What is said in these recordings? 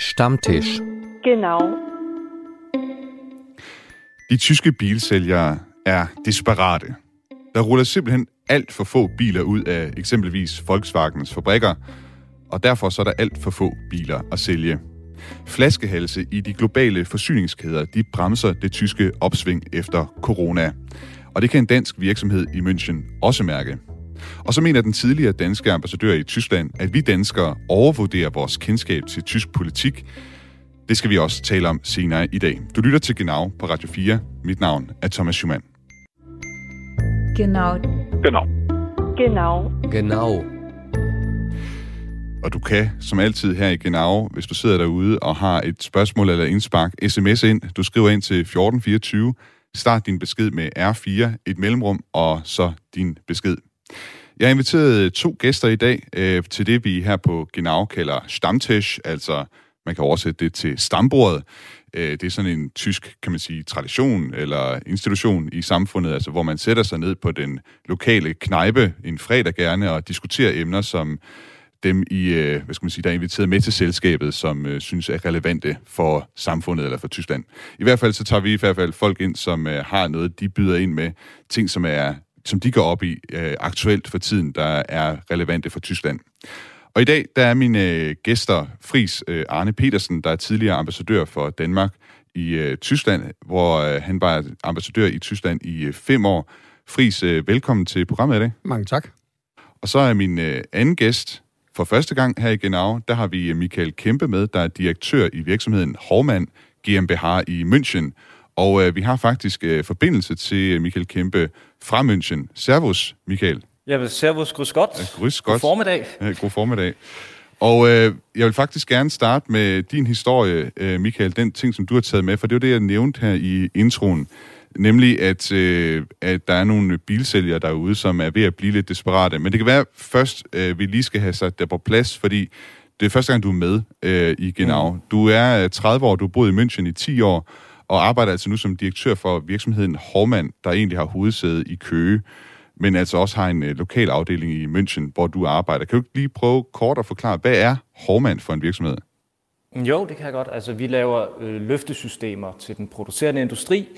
Stammtisch. Genau. De tyske bilsælgere er desperate. Der ruller simpelthen alt for få biler ud af eksempelvis Volkswagens fabrikker, og derfor så er der alt for få biler at sælge. Flaskehalse i de globale forsyningskæder, de bremser det tyske opsving efter corona. Og det kan en dansk virksomhed i München også mærke. Og så mener den tidligere danske ambassadør i Tyskland, at vi danskere overvurderer vores kendskab til tysk politik. Det skal vi også tale om senere i dag. Du lytter til Genau på Radio 4. Mit navn er Thomas Schumann. Genau. Genau. Genau. Genau. Og du kan, som altid her i Genau, hvis du sidder derude og har et spørgsmål eller indspark, sms ind. Du skriver ind til 1424. Start din besked med R4, et mellemrum, og så din besked. Jeg har inviteret to gæster i dag øh, til det, vi her på Genau kalder Stammtisch, altså man kan oversætte det til stambordet. Øh, det er sådan en tysk, kan man sige, tradition eller institution i samfundet, altså hvor man sætter sig ned på den lokale knejpe en fredag gerne og diskuterer emner, som dem, i, øh, hvad skal man sige, der er inviteret med til selskabet, som øh, synes er relevante for samfundet eller for Tyskland. I hvert fald så tager vi i hvert fald folk ind, som øh, har noget, de byder ind med, ting, som er som de går op i øh, aktuelt for tiden, der er relevante for Tyskland. Og i dag, der er mine øh, gæster Fris øh, Arne Petersen, der er tidligere ambassadør for Danmark i øh, Tyskland, hvor øh, han var ambassadør i Tyskland i øh, fem år. Fris, øh, velkommen til programmet i dag. Mange tak. Og så er min øh, anden gæst for første gang her i Genau, der har vi Michael Kæmpe med, der er direktør i virksomheden Hormann GmbH i München. Og øh, vi har faktisk øh, forbindelse til Michael Kæmpe fra München. Servus, Michael. Ja, servus, grüß godt. Ja, grüß godt. God formiddag. Ja, god formiddag. Og øh, jeg vil faktisk gerne starte med din historie, øh, Michael, den ting, som du har taget med, for det er jo det, jeg nævnte her i introen. Nemlig, at, øh, at der er nogle bilsælgere derude, som er ved at blive lidt desperate. Men det kan være først, øh, vi lige skal have sat det på plads, fordi det er første gang, du er med øh, i Genau. Mm. Du er 30 år, du har boet i München i 10 år, og arbejder altså nu som direktør for virksomheden Hormann, der egentlig har hovedsæde i Køge, men altså også har en øh, lokal afdeling i München, hvor du arbejder. Kan du ikke lige prøve kort at forklare, hvad er Hormann for en virksomhed? Jo, det kan jeg godt. Altså, vi laver øh, løftesystemer til den producerende industri,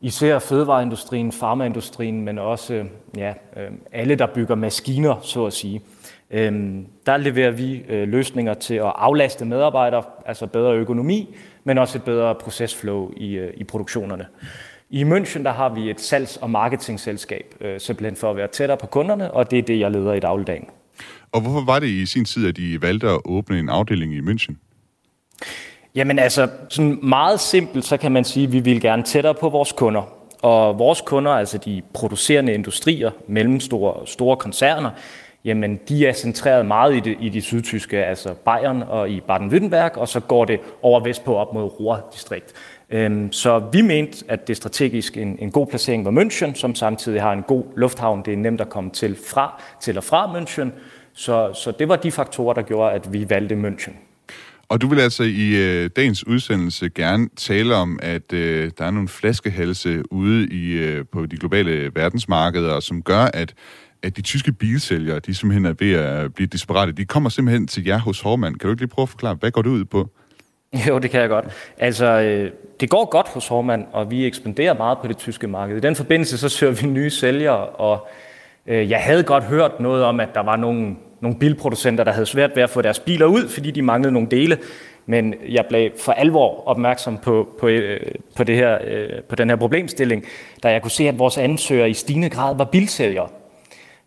især fødevareindustrien, farmaindustrien, men også øh, ja, øh, alle, der bygger maskiner, så at sige. Øh, der leverer vi øh, løsninger til at aflaste medarbejdere, altså bedre økonomi, men også et bedre procesflow i, øh, i produktionerne. I München der har vi et salgs- og marketingselskab, øh, simpelthen for at være tættere på kunderne, og det er det, jeg leder i dagligdagen. Og hvorfor var det i sin tid, at I valgte at åbne en afdeling i München? Jamen altså, sådan meget simpelt, så kan man sige, at vi vil gerne tættere på vores kunder. Og vores kunder, altså de producerende industrier, mellemstore store koncerner, jamen de er centreret meget i det, i de sydtyske, altså Bayern og i Baden-Württemberg, og så går det over vestpå op mod Ruhr-distrikt. Øhm, så vi mente, at det strategisk en, en god placering var München, som samtidig har en god lufthavn. Det er nemt at komme til, fra, til og fra München. Så, så det var de faktorer, der gjorde, at vi valgte München. Og du vil altså i øh, dagens udsendelse gerne tale om, at øh, der er nogle flaskehalse øh, ude i, øh, på de globale verdensmarkeder, som gør, at at de tyske bilsælgere, de simpelthen er ved at blive desperate. De kommer simpelthen til jer hos Hormann. Kan du ikke lige prøve at forklare, hvad går det ud på? Jo, det kan jeg godt. Altså, øh, det går godt hos Hormann, og vi ekspanderer meget på det tyske marked. I den forbindelse så søger vi nye sælgere, og øh, jeg havde godt hørt noget om, at der var nogle, nogle bilproducenter, der havde svært ved at få deres biler ud, fordi de manglede nogle dele. Men jeg blev for alvor opmærksom på, på, øh, på, det her, på den her problemstilling, da jeg kunne se, at vores ansøgere i stigende grad var bilsælgere.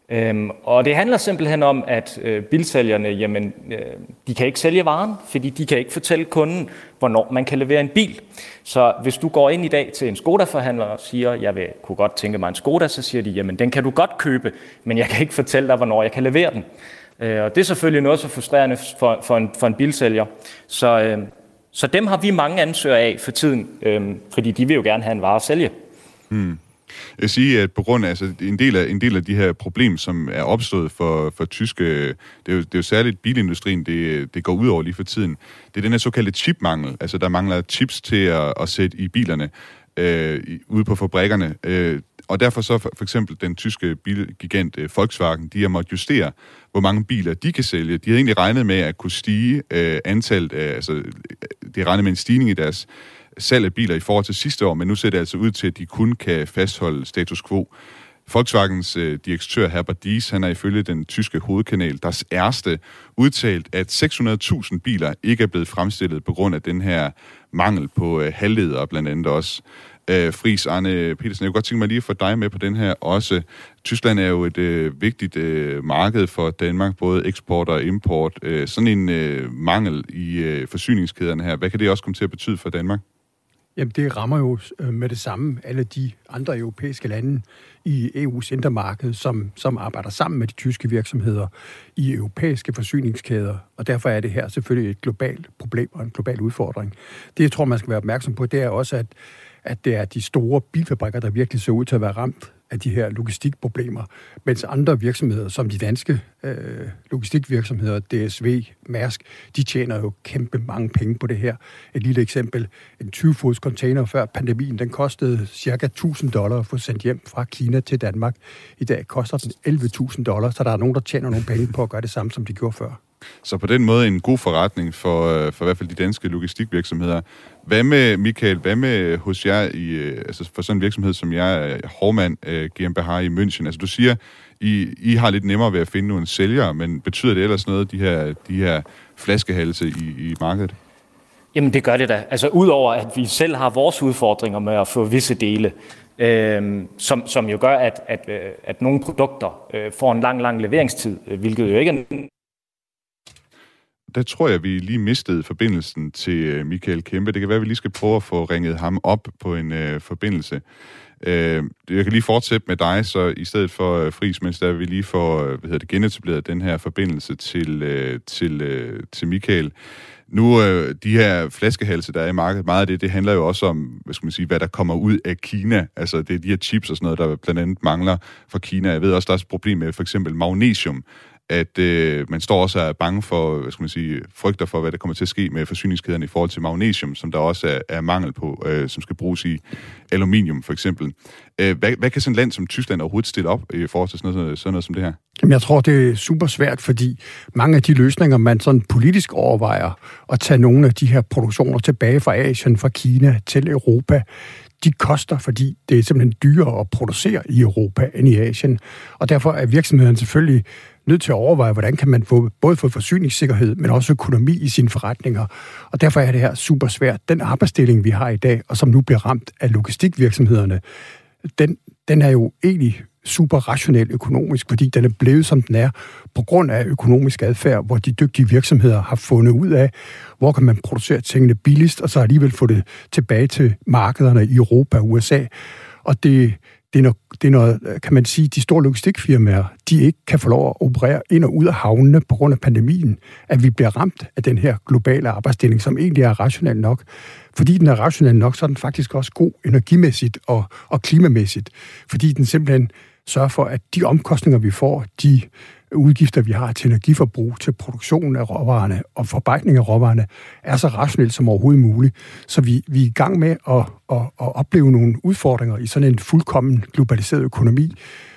Øhm, og det handler simpelthen om, at øh, bilsælgerne, jamen, øh, de kan ikke sælge varen, fordi de kan ikke fortælle kunden, hvornår man kan levere en bil. Så hvis du går ind i dag til en Skoda-forhandler og siger, jeg vil, kunne godt tænke mig en Skoda, så siger de, jamen den kan du godt købe, men jeg kan ikke fortælle dig, hvornår jeg kan levere den. Øh, og det er selvfølgelig noget så frustrerende for, for, en, for en bilsælger. Så, øh, så dem har vi mange ansøgere af for tiden, øh, fordi de vil jo gerne have en vare at sælge. Mm. Jeg siger, sige, at på grund af altså, en, del af, en del af de her problemer, som er opstået for, for tyske, det er, jo, det er jo særligt bilindustrien, det, det går ud over lige for tiden, det er den her såkaldte chipmangel. Altså, der mangler chips til at, at sætte i bilerne øh, ude på fabrikkerne. Øh, og derfor så for, for eksempel den tyske bilgigant øh, Volkswagen, de har måttet justere, hvor mange biler de kan sælge. De havde egentlig regnet med at kunne stige øh, antallet af, altså øh, de regnede med en stigning i deres salg af biler i forhold til sidste år, men nu ser det altså ud til, at de kun kan fastholde status quo. Volkswagens øh, direktør Herbert Dies, han er ifølge den tyske hovedkanal deres ærste udtalt, at 600.000 biler ikke er blevet fremstillet på grund af den her mangel på øh, halvledere blandt andet også. Øh, Fris Arne Petersen, jeg kunne godt tænke mig lige at få dig med på den her også. Tyskland er jo et øh, vigtigt øh, marked for Danmark, både eksport og import. Øh, sådan en øh, mangel i øh, forsyningskæderne her, hvad kan det også komme til at betyde for Danmark? Jamen, det rammer jo øh, med det samme alle de andre europæiske lande i EU's indre marked, som, som arbejder sammen med de tyske virksomheder i europæiske forsyningskæder. Og derfor er det her selvfølgelig et globalt problem og en global udfordring. Det, jeg tror, man skal være opmærksom på, det er også, at, at det er de store bilfabrikker, der virkelig ser ud til at være ramt af de her logistikproblemer, mens andre virksomheder, som de danske øh, logistikvirksomheder, DSV, Mærsk, de tjener jo kæmpe mange penge på det her. Et lille eksempel, en 20-fods container før pandemien, den kostede cirka 1000 dollar at få sendt hjem fra Kina til Danmark. I dag koster den 11.000 dollar, så der er nogen, der tjener nogle penge på at gøre det samme, som de gjorde før. Så på den måde en god forretning for, øh, for i hvert fald de danske logistikvirksomheder. Hvad med, Michael, hvad med hos jer, i, øh, altså for sådan en virksomhed som jeg, øh, Hormand GmbH i München? Altså du siger, I, I har lidt nemmere ved at finde nogle sælgere, men betyder det ellers noget, de her, de her flaskehalse i, i markedet? Jamen det gør det da. Altså udover at vi selv har vores udfordringer med at få visse dele, øh, som, som jo gør, at, at, at nogle produkter øh, får en lang, lang leveringstid, hvilket jo ikke er der tror jeg, vi lige mistede forbindelsen til øh, Michael Kæmpe. Det kan være, at vi lige skal prøve at få ringet ham op på en øh, forbindelse. Øh, jeg kan lige fortsætte med dig, så i stedet for øh, Friis, mens der vi lige får øh, hvad hedder det, genetableret den her forbindelse til, øh, til, øh, til Michael. Nu, øh, de her flaskehalse, der er i markedet, meget af det, det handler jo også om, hvad skal man sige, hvad der kommer ud af Kina. Altså, det er de her chips og sådan noget, der blandt andet mangler fra Kina. Jeg ved også, der er et problem med for eksempel magnesium, at øh, man står også er bange for, hvad skal man sige, frygter for, hvad der kommer til at ske med forsyningskæderne i forhold til magnesium, som der også er, er mangel på, øh, som skal bruges i aluminium for eksempel. Øh, hvad, hvad kan sådan et land som Tyskland overhovedet stille op i forhold til sådan noget, sådan noget som det her? Jamen, jeg tror, det er super svært, fordi mange af de løsninger, man sådan politisk overvejer at tage nogle af de her produktioner tilbage fra Asien, fra Kina til Europa, de koster, fordi det er simpelthen dyrere at producere i Europa end i Asien. Og derfor er virksomheden selvfølgelig nødt til at overveje, hvordan kan man få, både få forsyningssikkerhed, men også økonomi i sine forretninger. Og derfor er det her super svært. Den arbejdsdeling, vi har i dag, og som nu bliver ramt af logistikvirksomhederne, den, den er jo egentlig super rationel økonomisk, fordi den er blevet, som den er, på grund af økonomisk adfærd, hvor de dygtige virksomheder har fundet ud af, hvor kan man producere tingene billigst, og så alligevel få det tilbage til markederne i Europa og USA. Og det, det er, noget, det er noget, kan man sige, de store logistikfirmaer, de ikke kan få lov at operere ind og ud af havnene på grund af pandemien, at vi bliver ramt af den her globale arbejdsdeling, som egentlig er rationel nok. Fordi den er rationel nok, så er den faktisk også god energimæssigt og, og klimamæssigt, fordi den simpelthen sørger for, at de omkostninger, vi får, de udgifter, vi har til energiforbrug, til produktion af råvarerne og forarbejdning af råvarerne, er så rationelt som overhovedet muligt. Så vi, vi er i gang med at, at, at opleve nogle udfordringer i sådan en fuldkommen globaliseret økonomi,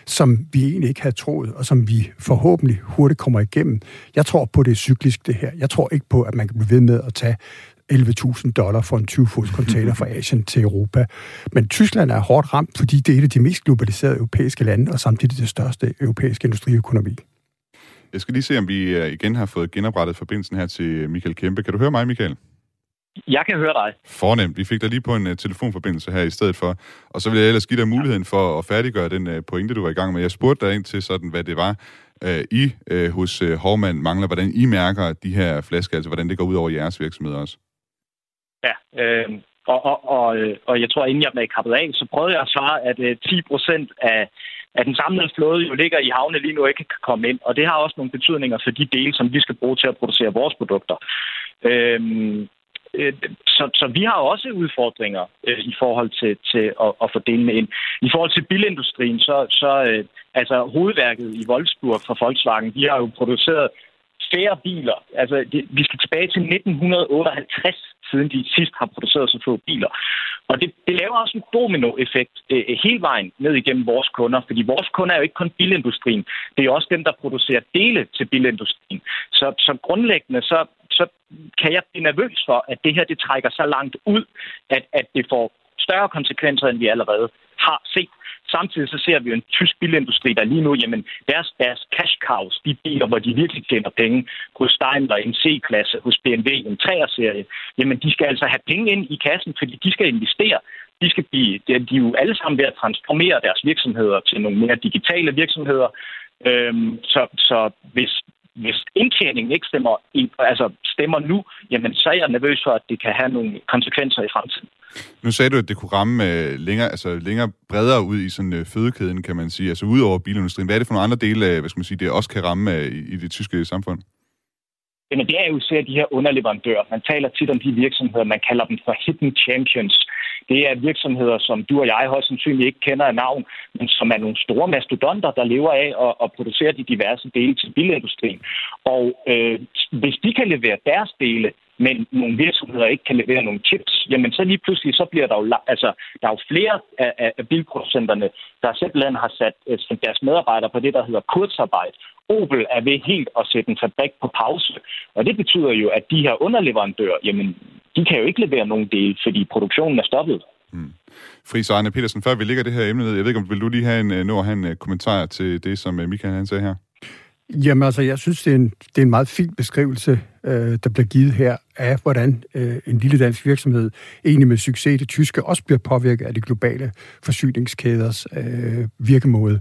som vi egentlig ikke havde troet, og som vi forhåbentlig hurtigt kommer igennem. Jeg tror på, det er cyklisk, det her. Jeg tror ikke på, at man kan blive ved med at tage 11.000 dollar for en 20-fods container fra Asien til Europa. Men Tyskland er hårdt ramt, fordi det er et af de mest globaliserede europæiske lande, og samtidig det største europæiske industriøkonomi. Jeg skal lige se, om vi øh, igen har fået genoprettet forbindelsen her til Michael Kæmpe. Kan du høre mig, Michael? Jeg kan høre dig. Fornemt. Vi fik dig lige på en uh, telefonforbindelse her i stedet for. Og så vil jeg ellers give dig muligheden for at færdiggøre den uh, pointe, du var i gang med. Jeg spurgte dig ind til, sådan, hvad det var, uh, I uh, hos uh, Hormand mangler. Hvordan I mærker de her flasker, altså hvordan det går ud over jeres virksomhed også. Ja, øh, og, og, og, og jeg tror, inden jeg blev kappet af, så prøvede jeg at svare, at uh, 10 procent af at den samlede flåde jo ligger i havne lige nu ikke kan komme ind. Og det har også nogle betydninger for de dele, som vi skal bruge til at producere vores produkter. Øhm, øh, så, så vi har også udfordringer øh, i forhold til, til at, at få delene ind. I forhold til bilindustrien, så, så øh, altså hovedværket i Wolfsburg fra Volkswagen, de har jo produceret færre biler. Altså, det, vi skal tilbage til 1958, siden de sidst har produceret så få biler. Og det, det laver også en dominoeffekt øh, hele vejen ned igennem vores kunder, fordi vores kunder er jo ikke kun bilindustrien, det er også dem, der producerer dele til bilindustrien. Så, så grundlæggende så, så kan jeg blive nervøs for, at det her det trækker så langt ud, at, at det får større konsekvenser, end vi allerede har set. Samtidig så ser vi en tysk bilindustri, der lige nu, jamen deres, deres cash cows, de biler, hvor de virkelig tjener penge, hos Daimler en C-klasse, hos BMW en 3'er-serie, jamen de skal altså have penge ind i kassen, fordi de skal investere. De, skal blive, de er jo alle sammen ved at transformere deres virksomheder til nogle mere digitale virksomheder. Øhm, så, så hvis, hvis indtjeningen ikke stemmer, altså stemmer nu, jamen så er jeg nervøs for, at det kan have nogle konsekvenser i fremtiden. Nu sagde du, at det kunne ramme øh, længere, altså længere bredere ud i sådan øh, fødekæden, kan man sige, altså ud over bilindustrien. Hvad er det for nogle andre dele hvad skal man sige, det også kan ramme øh, i, i det tyske samfund? Jamen, det er jo især de her underleverandører. Man taler tit om de virksomheder, man kalder dem for hidden champions. Det er virksomheder, som du og jeg højst sandsynligt ikke kender af navn, men som er nogle store mastodonter, der lever af at, at producere de diverse dele til bilindustrien. Og øh, hvis de kan levere deres dele, men nogle virksomheder ikke kan levere nogle chips, jamen så lige pludselig så bliver der jo, altså, der er jo flere af, af, af bilproducenterne, der simpelthen har sat, øh, sat deres medarbejdere på det, der hedder kurzarbejde. Opel er ved helt at sætte en fabrik på pause, og det betyder jo, at de her underleverandører, jamen de kan jo ikke levere nogen del, fordi produktionen er stoppet. Hmm. Friis Arne Petersen, før vi ligger det her emne ned, jeg ved ikke, om vil du lige have en, øh, nå have en øh, kommentar til det, som Michael han sagde her? Jamen altså, jeg synes, det er en, det er en meget fin beskrivelse, øh, der bliver givet her, af hvordan øh, en lille dansk virksomhed, egentlig med succes det tyske, også bliver påvirket af de globale forsyningskæders øh, virkemåde.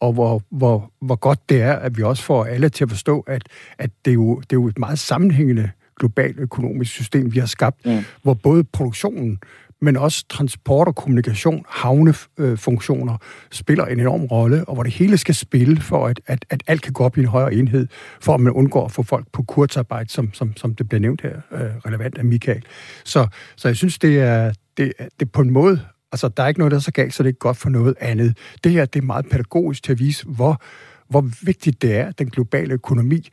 Og hvor, hvor, hvor godt det er, at vi også får alle til at forstå, at, at det, er jo, det er jo et meget sammenhængende globalt økonomisk system, vi har skabt, mm. hvor både produktionen men også transport og kommunikation, havnefunktioner, spiller en enorm rolle, og hvor det hele skal spille for, at, at, at alt kan gå op i en højere enhed, for at man undgår at få folk på kursarbejde, som, som, som det bliver nævnt her, øh, relevant af Michael. Så, så jeg synes, det er, det, det er på en måde, altså der er ikke noget, der er så galt, så det er ikke godt for noget andet. Det her, det er meget pædagogisk til at vise, hvor, hvor vigtigt det er, den globale økonomi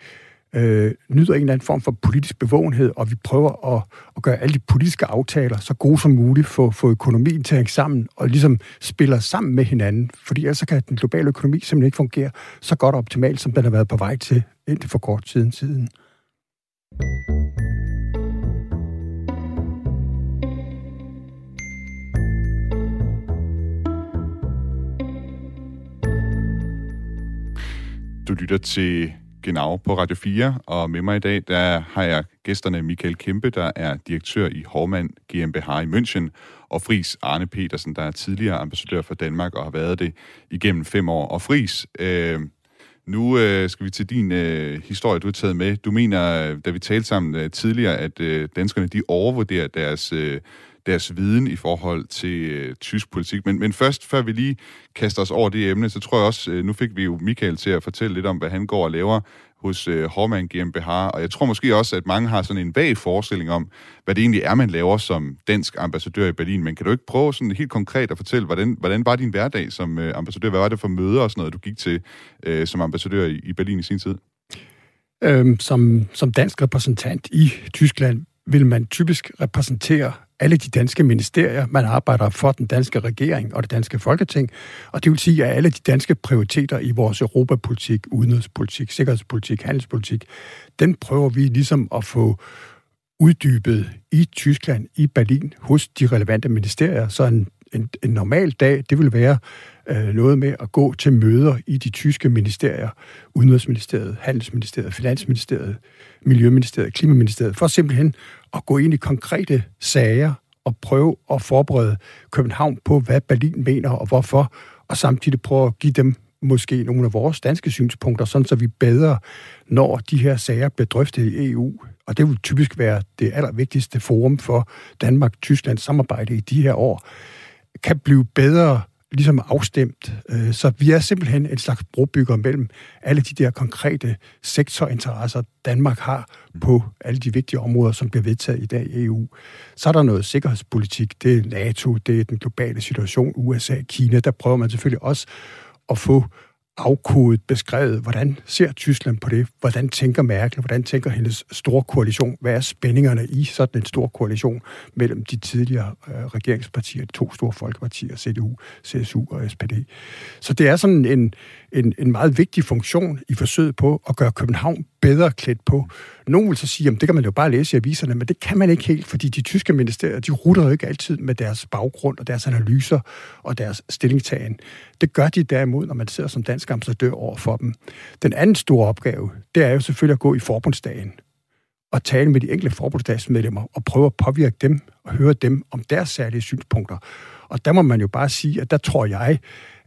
øh, nyder en eller anden form for politisk bevågenhed, og vi prøver at, at gøre alle de politiske aftaler så gode som muligt, for, for økonomien til at hænge sammen, og ligesom spiller sammen med hinanden, fordi ellers så kan den globale økonomi simpelthen ikke fungere så godt optimalt, som den har været på vej til indtil for kort tid siden. Du lytter til Genau på Radio 4, og med mig i dag, der har jeg gæsterne Michael Kempe, der er direktør i Hormand GmbH i München, og Fris Arne Petersen, der er tidligere ambassadør for Danmark og har været det igennem fem år. Og Fris, øh, nu øh, skal vi til din øh, historie, du har taget med. Du mener, øh, da vi talte sammen øh, tidligere, at øh, danskerne de overvurderer deres øh, deres viden i forhold til øh, tysk politik. Men, men først, før vi lige kaster os over det emne, så tror jeg også, øh, nu fik vi jo Michael til at fortælle lidt om, hvad han går og laver hos øh, Hormann GmbH, og jeg tror måske også, at mange har sådan en vag forestilling om, hvad det egentlig er, man laver som dansk ambassadør i Berlin. Men kan du ikke prøve sådan helt konkret at fortælle, hvordan, hvordan var din hverdag som øh, ambassadør? Hvad var det for møder og sådan noget, du gik til øh, som ambassadør i, i Berlin i sin tid? Øhm, som, som dansk repræsentant i Tyskland vil man typisk repræsentere alle de danske ministerier. Man arbejder for den danske regering og det danske folketing, og det vil sige, at alle de danske prioriteter i vores europapolitik, udenrigspolitik, sikkerhedspolitik, handelspolitik, den prøver vi ligesom at få uddybet i Tyskland, i Berlin, hos de relevante ministerier. Så en, en, en normal dag, det vil være øh, noget med at gå til møder i de tyske ministerier, Udenrigsministeriet, Handelsministeriet, Finansministeriet, Miljøministeriet, Klimaministeriet, for simpelthen at gå ind i konkrete sager og prøve at forberede København på, hvad Berlin mener og hvorfor, og samtidig prøve at give dem måske nogle af vores danske synspunkter, sådan så vi bedre når de her sager bliver drøftet i EU. Og det vil typisk være det allervigtigste forum for Danmark-Tysklands samarbejde i de her år, kan blive bedre ligesom afstemt. Øh, så vi er simpelthen en slags brobygger mellem alle de der konkrete sektorinteresser, Danmark har på alle de vigtige områder, som bliver vedtaget i dag i EU. Så er der noget sikkerhedspolitik, det er NATO, det er den globale situation, USA, Kina. Der prøver man selvfølgelig også at få afkodet, beskrevet, hvordan ser Tyskland på det? Hvordan tænker Merkel? Hvordan tænker hendes store koalition? Hvad er spændingerne i sådan en stor koalition mellem de tidligere øh, regeringspartier, de to store folkepartier, CDU, CSU og SPD? Så det er sådan en, en, en meget vigtig funktion i forsøget på at gøre København bedre klædt på. Nogle vil så sige, at det kan man jo bare læse i aviserne, men det kan man ikke helt, fordi de tyske ministerier, de rutter jo ikke altid med deres baggrund og deres analyser og deres stillingtagen. Det gør de derimod, når man sidder som dansk ambassadør over for dem. Den anden store opgave, det er jo selvfølgelig at gå i forbundsdagen og tale med de enkelte forbundsdagsmedlemmer og prøve at påvirke dem og høre dem om deres særlige synspunkter. Og der må man jo bare sige, at der tror jeg,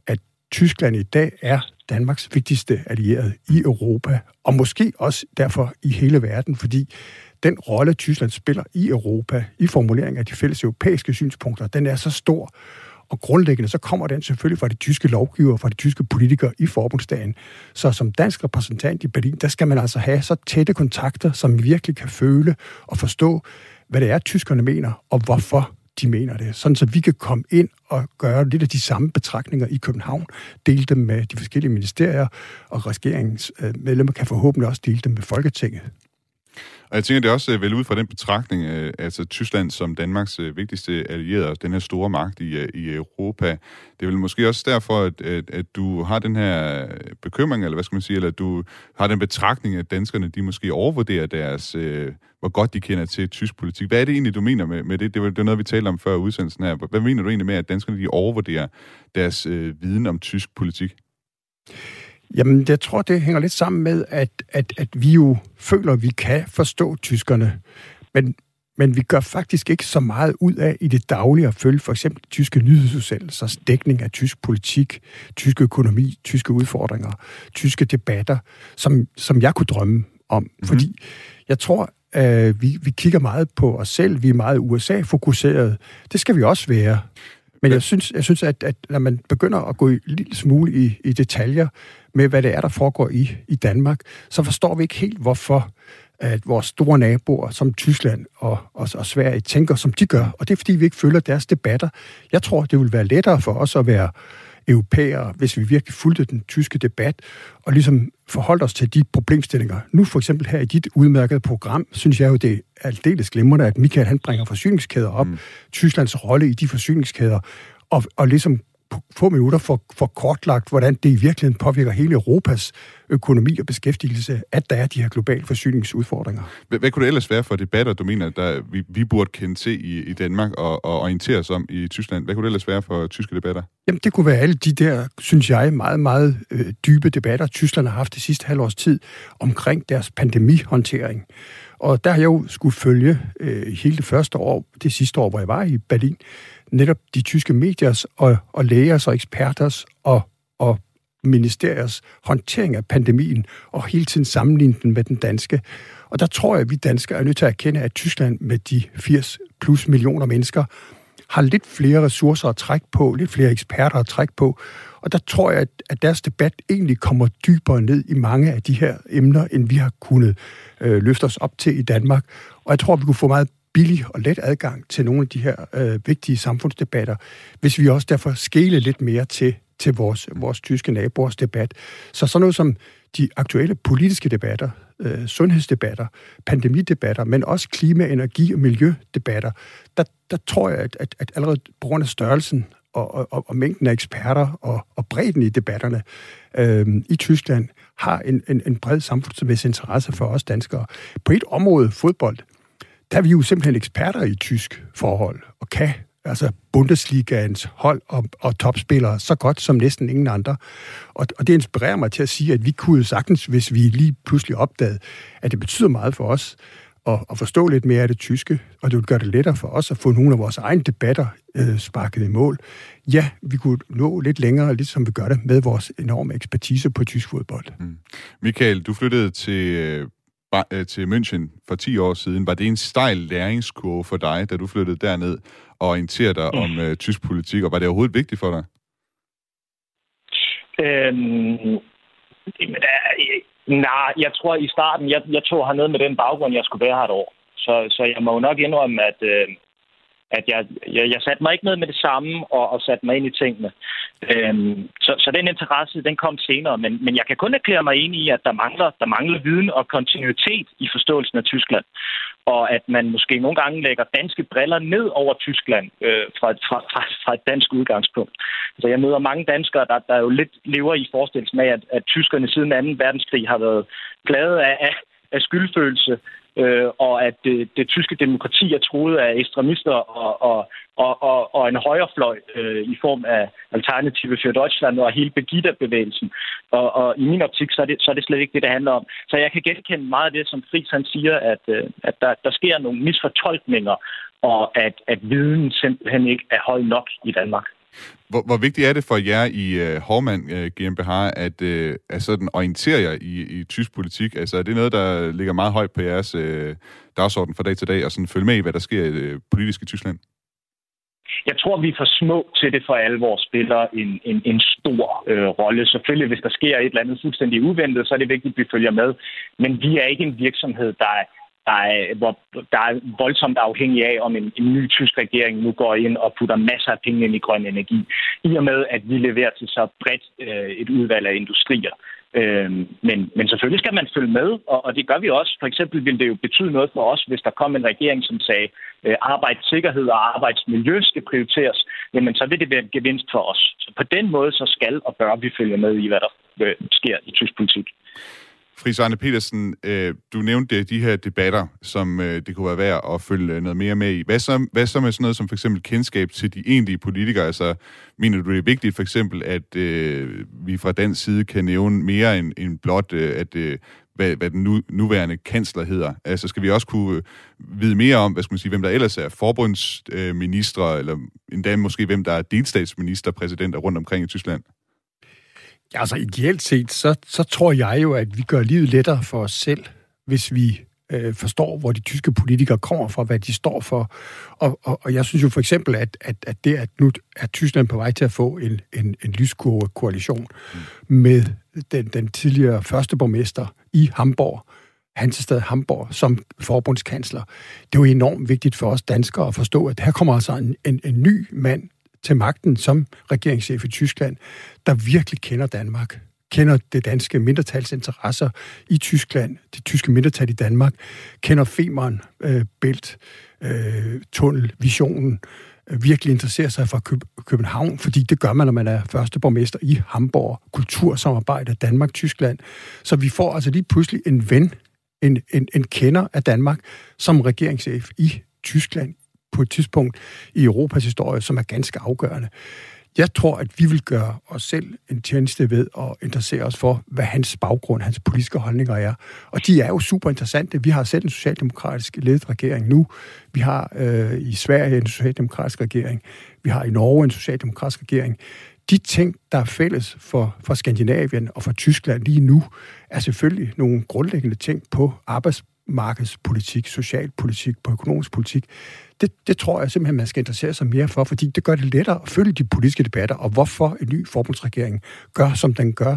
at Tyskland i dag er Danmarks vigtigste allierede i Europa, og måske også derfor i hele verden, fordi den rolle, Tyskland spiller i Europa, i formuleringen af de fælles europæiske synspunkter, den er så stor, og grundlæggende så kommer den selvfølgelig fra de tyske lovgivere, fra de tyske politikere i forbundsdagen. Så som dansk repræsentant i Berlin, der skal man altså have så tætte kontakter, som virkelig kan føle og forstå, hvad det er, tyskerne mener, og hvorfor de mener det. Sådan så vi kan komme ind og gøre lidt af de samme betragtninger i København, dele dem med de forskellige ministerier, og regeringens medlemmer kan forhåbentlig også dele dem med Folketinget. Og jeg tænker, det er også øh, vel ud fra den betragtning, øh, altså Tyskland som Danmarks øh, vigtigste allierede, altså den her store magt i, i Europa. Det er vel måske også derfor, at, at, at du har den her bekymring, eller hvad skal man sige, eller at du har den betragtning, at danskerne de måske overvurderer deres, hvor godt de kender til tysk politik. Hvad er det egentlig, du mener med, med det? Det var, det var noget, vi talte om før udsendelsen her. Hvad mener du egentlig med, at danskerne de overvurderer deres øh, viden om tysk politik? Jamen, jeg tror, det hænger lidt sammen med, at, at, at vi jo føler, at vi kan forstå tyskerne, men, men vi gør faktisk ikke så meget ud af i det daglige at følge for eksempel tyske nyhedsudsendelser, dækning af tysk politik, tysk økonomi, tyske udfordringer, tyske debatter, som, som jeg kunne drømme om. Mm-hmm. Fordi jeg tror, at vi, vi kigger meget på os selv, vi er meget USA-fokuseret. Det skal vi også være. Men jeg synes, jeg synes at, at når man begynder at gå en lille smule i, i detaljer med, hvad det er, der foregår i, i Danmark, så forstår vi ikke helt, hvorfor at vores store naboer som Tyskland og, og, og Sverige tænker, som de gør. Og det er, fordi vi ikke følger deres debatter. Jeg tror, det vil være lettere for os at være europæere, hvis vi virkelig fulgte den tyske debat, og ligesom forholdt os til de problemstillinger. Nu for eksempel her i dit udmærkede program, synes jeg jo, det er aldeles glimrende, at Michael han bringer forsyningskæder op, mm. Tysklands rolle i de forsyningskæder, og, og ligesom få minutter for, for kortlagt, hvordan det i virkeligheden påvirker hele Europas økonomi og beskæftigelse, at der er de her globale forsyningsudfordringer. Hvad, hvad kunne det ellers være for debatter, du mener, der vi, vi burde kende til i, i Danmark og, og orientere os om i Tyskland? Hvad kunne det ellers være for tyske debatter? Jamen, det kunne være alle de der, synes jeg, meget, meget øh, dybe debatter, Tyskland har haft det sidste halvårs tid omkring deres pandemihåndtering. Og der har jeg jo skulle følge øh, hele det første år, det sidste år, hvor jeg var i Berlin, netop de tyske mediers og, og lægers og eksperters og, og ministeriers håndtering af pandemien, og hele tiden sammenligne den med den danske. Og der tror jeg, at vi danskere er nødt til at erkende, at Tyskland med de 80 plus millioner mennesker har lidt flere ressourcer at trække på, lidt flere eksperter at trække på. Og der tror jeg, at deres debat egentlig kommer dybere ned i mange af de her emner, end vi har kunnet øh, løfte os op til i Danmark. Og jeg tror, vi kunne få meget billig og let adgang til nogle af de her øh, vigtige samfundsdebatter, hvis vi også derfor skele lidt mere til, til vores, vores tyske naboers debat. Så sådan noget som de aktuelle politiske debatter, øh, sundhedsdebatter, pandemidebatter, men også klima-, energi- og miljødebatter, der, der tror jeg, at, at, at allerede på grund af størrelsen og, og, og mængden af eksperter og, og bredden i debatterne øh, i Tyskland, har en, en, en bred samfundsmæssig interesse for os danskere. På et område, fodbold, der er vi jo simpelthen eksperter i tysk forhold, og kan altså Bundesligaens hold og, og topspillere så godt som næsten ingen andre. Og, og det inspirerer mig til at sige, at vi kunne sagtens, hvis vi lige pludselig opdagede, at det betyder meget for os at, at forstå lidt mere af det tyske, og det vil gøre det lettere for os at få nogle af vores egne debatter øh, sparket i mål. Ja, vi kunne nå lidt længere, lidt som vi gør det med vores enorme ekspertise på tysk fodbold. Mm. Michael, du flyttede til øh, til München for 10 år siden. Var det en stejl læringskurve for dig, da du flyttede derned og orienterede dig mm. om uh, tysk politik, og var det overhovedet vigtigt for dig? Øhm, men, uh, nej, jeg tror i starten, jeg, jeg tog herned med den baggrund, jeg skulle være her et år. Så, så jeg må jo nok indrømme, at, uh, at jeg, jeg, jeg satte mig ikke ned med det samme og, og satte mig ind i tingene. Øhm, så, så den interesse, den kom senere, men, men jeg kan kun erklære mig enig i, at der mangler, der mangler viden og kontinuitet i forståelsen af Tyskland, og at man måske nogle gange lægger danske briller ned over Tyskland øh, fra, fra, fra, fra et dansk udgangspunkt. Så jeg møder mange danskere, der, der jo lidt lever i forestillelsen af, at, at tyskerne siden 2. verdenskrig har været glade af, af, af skyldfølelse øh, og at det, det tyske demokrati er truet af ekstremister og, og, og, og, og en højrefløj øh, i form af Alternative for Deutschland og hele Begida-bevægelsen. Og, og i min optik, så er, det, så er det slet ikke det, det handler om. Så jeg kan genkende meget af det, som Friis han siger, at, øh, at der, der sker nogle misfortolkninger, og at, at viden simpelthen ikke er høj nok i Danmark. Hvor, hvor vigtigt er det for jer i øh, uh, Hormand uh, øh, GmbH at, uh, at sådan orientere jer i, i tysk politik? Altså er det noget, der ligger meget højt på jeres uh, dagsorden fra dag til dag, og sådan følge med i, hvad der sker uh, politisk i Tyskland? Jeg tror, vi er for små til det for alvor spiller en, en, en stor øh, rolle. Selvfølgelig, hvis der sker et eller andet fuldstændig uventet, så er det vigtigt, at vi følger med. Men vi er ikke en virksomhed, der der er, hvor, der er voldsomt afhængig af, om en, en ny tysk regering nu går ind og putter masser af penge ind i grøn energi. I og med, at vi leverer til så bredt øh, et udvalg af industrier. Øh, men, men selvfølgelig skal man følge med, og, og det gør vi også. For eksempel ville det jo betyde noget for os, hvis der kom en regering, som sagde, øh, arbejdssikkerhed og arbejdsmiljø skal prioriteres, jamen så vil det være en gevinst for os. Så på den måde så skal og bør vi følge med i, hvad der øh, sker i tysk politik. Fris Arne Petersen, øh, du nævnte de her debatter, som øh, det kunne være værd at følge øh, noget mere med i. Hvad så, hvad så med sådan noget som for eksempel kendskab til de egentlige politikere? Altså, mener du, det er vigtigt for eksempel, at øh, vi fra den side kan nævne mere end, end blot, øh, at øh, hvad, hvad den nu, nuværende kansler hedder. Altså skal vi også kunne øh, vide mere om, hvad skal man sige, hvem der ellers er forbundsministre, øh, eller endda måske hvem der er delstatsminister, præsidenter rundt omkring i Tyskland? Ja, altså ideelt set, så, så tror jeg jo, at vi gør livet lettere for os selv, hvis vi øh, forstår, hvor de tyske politikere kommer fra, hvad de står for. Og, og, og jeg synes jo for eksempel, at, at, at det, at nu er Tyskland på vej til at få en, en, en lyskurve koalition mm. med den, den tidligere første borgmester i Hamburg, Hansestad Hamburg, som forbundskansler. Det er jo enormt vigtigt for os danskere at forstå, at her kommer altså en, en, en ny mand til magten som regeringschef i Tyskland, der virkelig kender Danmark, kender det danske mindretals interesser i Tyskland, det tyske mindretal i Danmark, kender Femern, øh, Bælt, øh, tunnel, visionen, øh, virkelig interesserer sig for København, fordi det gør man, når man er første borgmester i Hamburg, kultursamarbejde Danmark-Tyskland. Så vi får altså lige pludselig en ven, en, en, en kender af Danmark som regeringschef i Tyskland på et tidspunkt i Europas historie, som er ganske afgørende. Jeg tror, at vi vil gøre os selv en tjeneste ved at interessere os for, hvad hans baggrund, hans politiske holdninger er. Og de er jo super interessante. Vi har selv en socialdemokratisk ledet regering nu. Vi har øh, i Sverige en socialdemokratisk regering. Vi har i Norge en socialdemokratisk regering. De ting, der er fælles for, for Skandinavien og for Tyskland lige nu, er selvfølgelig nogle grundlæggende ting på arbejdsmarkedspolitik, socialpolitik, på økonomisk politik det, det tror jeg simpelthen, man skal interessere sig mere for, fordi det gør det lettere at følge de politiske debatter, og hvorfor en ny forbundsregering gør, som den gør.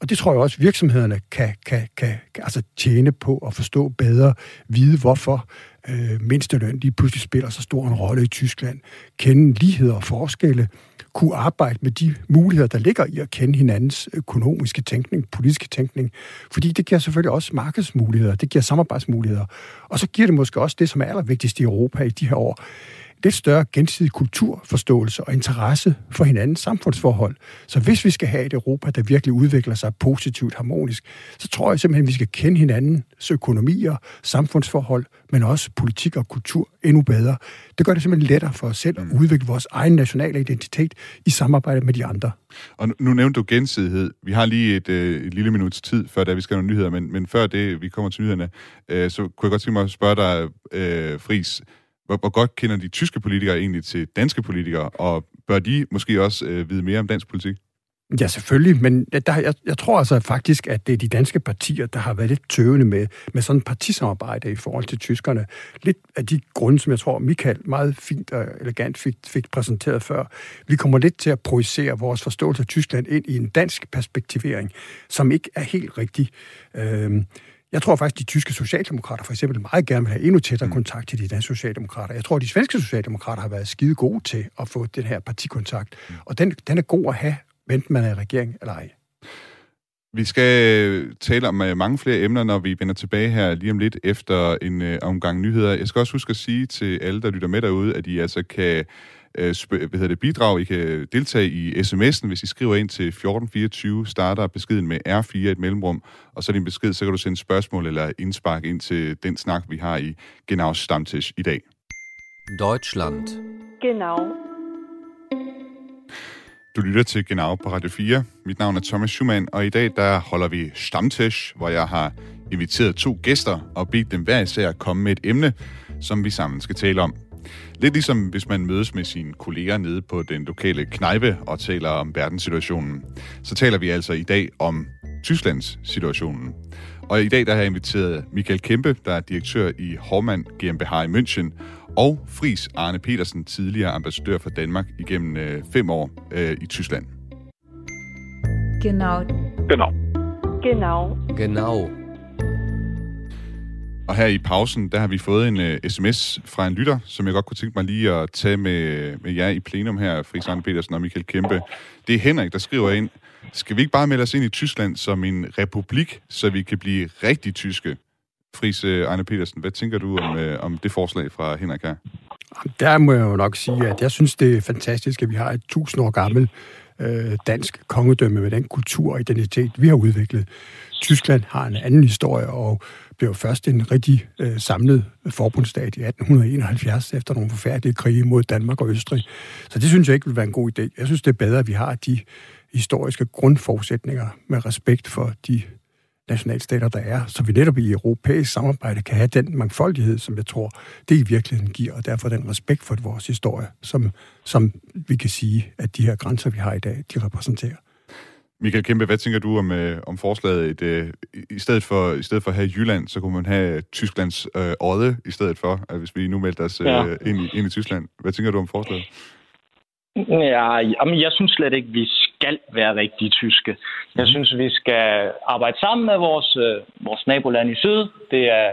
Og det tror jeg også, virksomhederne kan, kan, kan, kan altså tjene på at forstå bedre, vide hvorfor øh, mindsteløn lige pludselig spiller så stor en rolle i Tyskland, kende ligheder og forskelle, kunne arbejde med de muligheder, der ligger i at kende hinandens økonomiske tænkning, politiske tænkning. Fordi det giver selvfølgelig også markedsmuligheder, det giver samarbejdsmuligheder. Og så giver det måske også det, som er allervigtigst i Europa i de her år, lidt større gensidig kulturforståelse og interesse for hinandens samfundsforhold. Så hvis vi skal have et Europa, der virkelig udvikler sig positivt harmonisk, så tror jeg simpelthen, at vi skal kende hinandens økonomier, samfundsforhold, men også politik og kultur endnu bedre. Det gør det simpelthen lettere for os selv at mm. udvikle vores egen nationale identitet i samarbejde med de andre. Og nu nævnte du gensidighed. Vi har lige et, øh, et lille minuts tid, før da vi skal have nogle nyheder, men, men før det, vi kommer til nyhederne, øh, så kunne jeg godt tænke mig at spørge dig, øh, Fris, hvor, hvor godt kender de tyske politikere egentlig til danske politikere, og bør de måske også øh, vide mere om dansk politik? Ja, selvfølgelig, men der, jeg, jeg tror altså faktisk, at det er de danske partier, der har været lidt tøvende med, med sådan et partisamarbejde i forhold til tyskerne. Lidt af de grunde, som jeg tror, Michael meget fint og elegant fik, fik præsenteret før. Vi kommer lidt til at projicere vores forståelse af Tyskland ind i en dansk perspektivering, som ikke er helt rigtig. Øh, jeg tror faktisk, de tyske socialdemokrater for eksempel meget gerne vil have endnu tættere mm. kontakt til de danske socialdemokrater. Jeg tror, de svenske socialdemokrater har været skide gode til at få den her partikontakt. Mm. Og den, den er god at have, enten man er i regering eller ej. Vi skal tale om øh, mange flere emner, når vi vender tilbage her lige om lidt efter en uh, omgang nyheder. Jeg skal også huske at sige til alle, der lytter med derude, at I altså kan uh, hvad hedder det, bidrage. I kan deltage i sms'en, hvis I skriver ind til 1424, starter beskeden med R4 et mellemrum, og så din besked, så kan du sende spørgsmål eller indspark ind til den snak, vi har i Genau Stammtisch i dag. Deutschland. Genau. Du lytter til Genau på Radio 4. Mit navn er Thomas Schumann, og i dag der holder vi Stammtisch, hvor jeg har inviteret to gæster og bedt dem hver især at komme med et emne, som vi sammen skal tale om. Lidt ligesom hvis man mødes med sine kolleger nede på den lokale knejpe og taler om verdenssituationen, så taler vi altså i dag om Tysklands situationen. Og i dag der har jeg inviteret Michael Kæmpe, der er direktør i Hormann GmbH i München, og Fris Arne Petersen, tidligere ambassadør for Danmark igennem øh, fem år øh, i Tyskland. Genau. Genau. Genau. Genau. Og her i pausen, der har vi fået en øh, uh, sms fra en lytter, som jeg godt kunne tænke mig lige at tage med, med jer i plenum her, Fris Arne Petersen og Michael Kæmpe. Det er Henrik, der skriver ind, skal vi ikke bare melde os ind i Tyskland som en republik, så vi kan blive rigtig tyske? Fris øh, Arne Petersen, hvad tænker du om, uh, om det forslag fra Henrik her? Der må jeg jo nok sige, at jeg synes, det er fantastisk, at vi har et tusind år gammelt øh, dansk kongedømme med den kultur og identitet, vi har udviklet. Tyskland har en anden historie og blev først en rigtig øh, samlet forbundsstat i 1871 efter nogle forfærdelige krige mod Danmark og Østrig. Så det synes jeg ikke vil være en god idé. Jeg synes, det er bedre, at vi har de historiske grundforudsætninger med respekt for de nationalstater, der er, så vi netop i europæisk samarbejde kan have den mangfoldighed, som jeg tror, det i virkeligheden giver, og derfor den respekt for vores historie, som, som vi kan sige, at de her grænser, vi har i dag, de repræsenterer. Michael Kæmpe, hvad tænker du om, øh, om forslaget? Et, øh, i, stedet for, I stedet for at have Jylland, så kunne man have Tysklands øh, Odde i stedet for, at hvis vi nu meldte os øh, ja. ind, i, ind i Tyskland. Hvad tænker du om forslaget? Ja, jamen, jeg synes slet ikke, vi skal være rigtig tyske. Jeg Mhm. synes, vi skal arbejde sammen med vores, øh, vores naboland i syd. Det er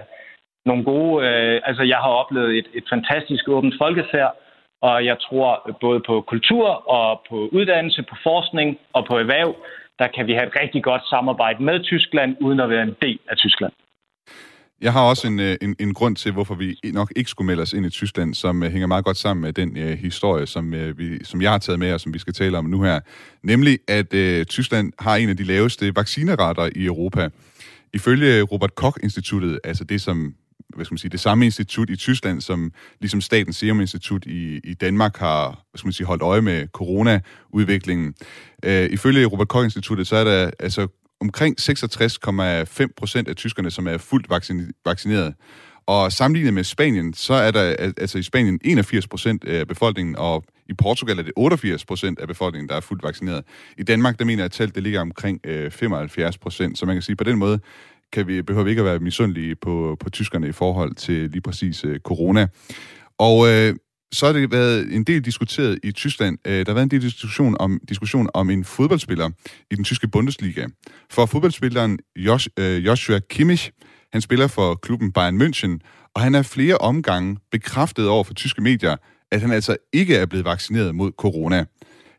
nogle gode... Øh, altså, jeg har oplevet et, et fantastisk åbent folkefærd, og jeg tror både på kultur og på uddannelse, på forskning og på erhverv, der kan vi have et rigtig godt samarbejde med Tyskland, uden at være en del af Tyskland. Jeg har også en, øh, en, en grund til, hvorfor vi nok ikke skulle melde os ind i Tyskland, som uh, hænger meget godt sammen med den uh, historie, som, uh, vi, som jeg har taget med, og som vi skal tale om nu her. Nemlig, at uh, Tyskland har en af de laveste vaccinerater i Europa. Ifølge Robert Koch-instituttet, altså det som hvad skal man sige, det samme institut i Tyskland, som ligesom Statens Serum Institut i, i Danmark har hvad skal man sige, holdt øje med corona-udviklingen. Øh, ifølge Robert Koch-instituttet, så er der altså omkring 66,5 procent af tyskerne, som er fuldt vaccineret. Og sammenlignet med Spanien, så er der altså i Spanien 81 procent af befolkningen, og i Portugal er det 88 procent af befolkningen, der er fuldt vaccineret. I Danmark, der mener jeg, at tallet det ligger omkring øh, 75 procent. Så man kan sige, på den måde kan vi, behøver vi ikke at være misundelige på, på tyskerne i forhold til lige præcis øh, corona. Og øh, så har det været en del diskuteret i Tyskland. Øh, der har været en del diskussion om, diskussion om en fodboldspiller i den tyske Bundesliga. For fodboldspilleren Josh, øh, Joshua Kimmich, han spiller for klubben Bayern München, og han er flere omgange bekræftet over for tyske medier, at han altså ikke er blevet vaccineret mod corona.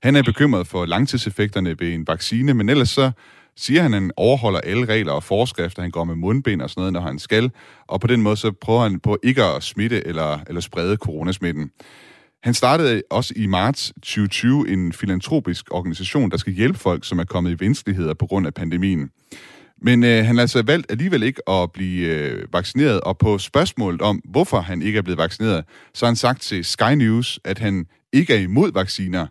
Han er bekymret for langtidseffekterne ved en vaccine, men ellers så siger han, at han overholder alle regler og forskrifter. Han går med mundbind og sådan noget, når han skal. Og på den måde så prøver han på ikke at smitte eller, eller sprede coronasmitten. Han startede også i marts 2020 en filantropisk organisation, der skal hjælpe folk, som er kommet i vanskeligheder på grund af pandemien. Men øh, han har altså valgt alligevel ikke at blive øh, vaccineret, og på spørgsmålet om, hvorfor han ikke er blevet vaccineret, så har han sagt til Sky News, at han ikke er imod vacciner,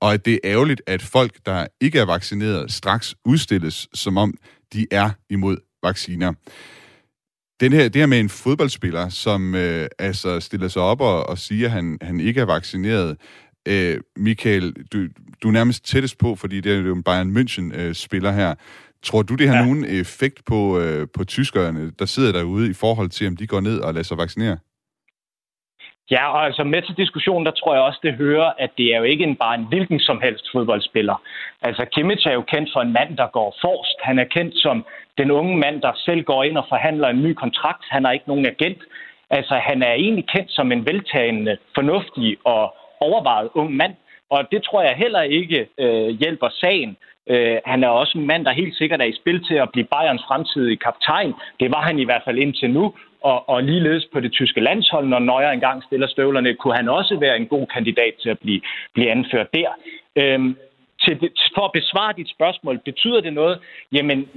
og at det er ærgerligt, at folk, der ikke er vaccineret, straks udstilles, som om de er imod vacciner. Den her, det her med en fodboldspiller, som øh, altså stiller sig op og, og siger, at han, han ikke er vaccineret. Øh, Michael, du, du er nærmest tættest på, fordi det er jo en Bayern München-spiller her. Tror du, det har ja. nogen effekt på, øh, på tyskerne, der sidder derude, i forhold til, om de går ned og lader sig vaccinere? Ja, og altså med til diskussionen, der tror jeg også, det hører, at det er jo ikke en, bare en hvilken som helst fodboldspiller. Altså Kimmich er jo kendt for en mand, der går forrest. Han er kendt som den unge mand, der selv går ind og forhandler en ny kontrakt. Han har ikke nogen agent. Altså han er egentlig kendt som en veltagende, fornuftig og overvejet ung mand. Og det tror jeg heller ikke øh, hjælper sagen. Øh, han er også en mand, der helt sikkert er i spil til at blive Bayerns fremtidige kaptajn. Det var han i hvert fald indtil nu. Og, og ligeledes på det tyske landshold, når Nøjer engang stiller støvlerne, kunne han også være en god kandidat til at blive, blive anført der. Øhm, til, for at besvare dit spørgsmål, betyder det noget? Jamen,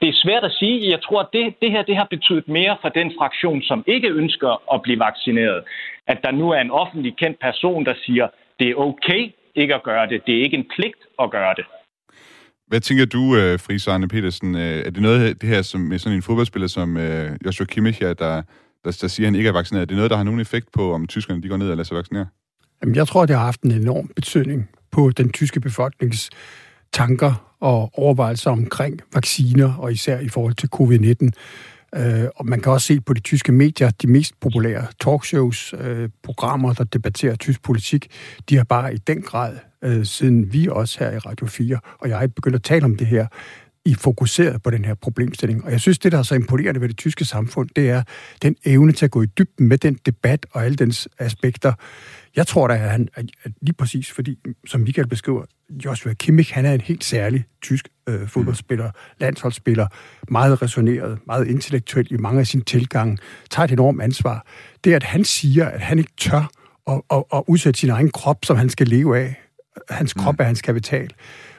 det er svært at sige. Jeg tror, at det, det her det har betydet mere for den fraktion, som ikke ønsker at blive vaccineret. At der nu er en offentlig kendt person, der siger, det er okay ikke at gøre det. Det er ikke en pligt at gøre det. Hvad tænker du, øh, Friis Arne Petersen? Øh, er det noget det her som, med sådan en fodboldspiller som øh, Joshua Kimmich, der, der, der siger, at han ikke er vaccineret? Er det noget, der har nogen effekt på, om tyskerne de går ned og lader sig vaccinere? Jamen, jeg tror, det har haft en enorm betydning på den tyske befolknings tanker og overvejelser omkring vacciner, og især i forhold til covid-19. Øh, og man kan også se på de tyske medier, de mest populære talkshows, øh, programmer, der debatterer tysk politik, de har bare i den grad, øh, siden vi også her i Radio 4, og jeg begyndte at tale om det her, i fokuseret på den her problemstilling. Og jeg synes, det, der er så imponerende ved det tyske samfund, det er den evne til at gå i dybden med den debat og alle dens aspekter. Jeg tror da, at han at lige præcis, fordi, som Michael beskriver, Joshua Kimmich, han er en helt særlig tysk øh, fodboldspiller, landsholdsspiller, meget resoneret, meget intellektuel i mange af sine tilgange, tager et enormt ansvar. Det, at han siger, at han ikke tør at, at, at udsætte sin egen krop, som han skal leve af, hans krop mm. er hans kapital,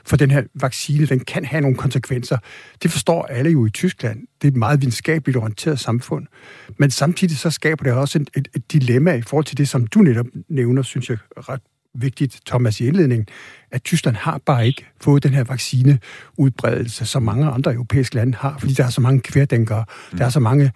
for den her vaccine, den kan have nogle konsekvenser. Det forstår alle jo i Tyskland. Det er et meget videnskabeligt orienteret samfund. Men samtidig så skaber det også et, et, et dilemma i forhold til det, som du netop nævner, synes jeg ret vigtigt, Thomas, i indledningen, at Tyskland har bare ikke fået den her vaccineudbredelse, som mange andre europæiske lande har, fordi der er så mange kværdenkere, mm. der er så mange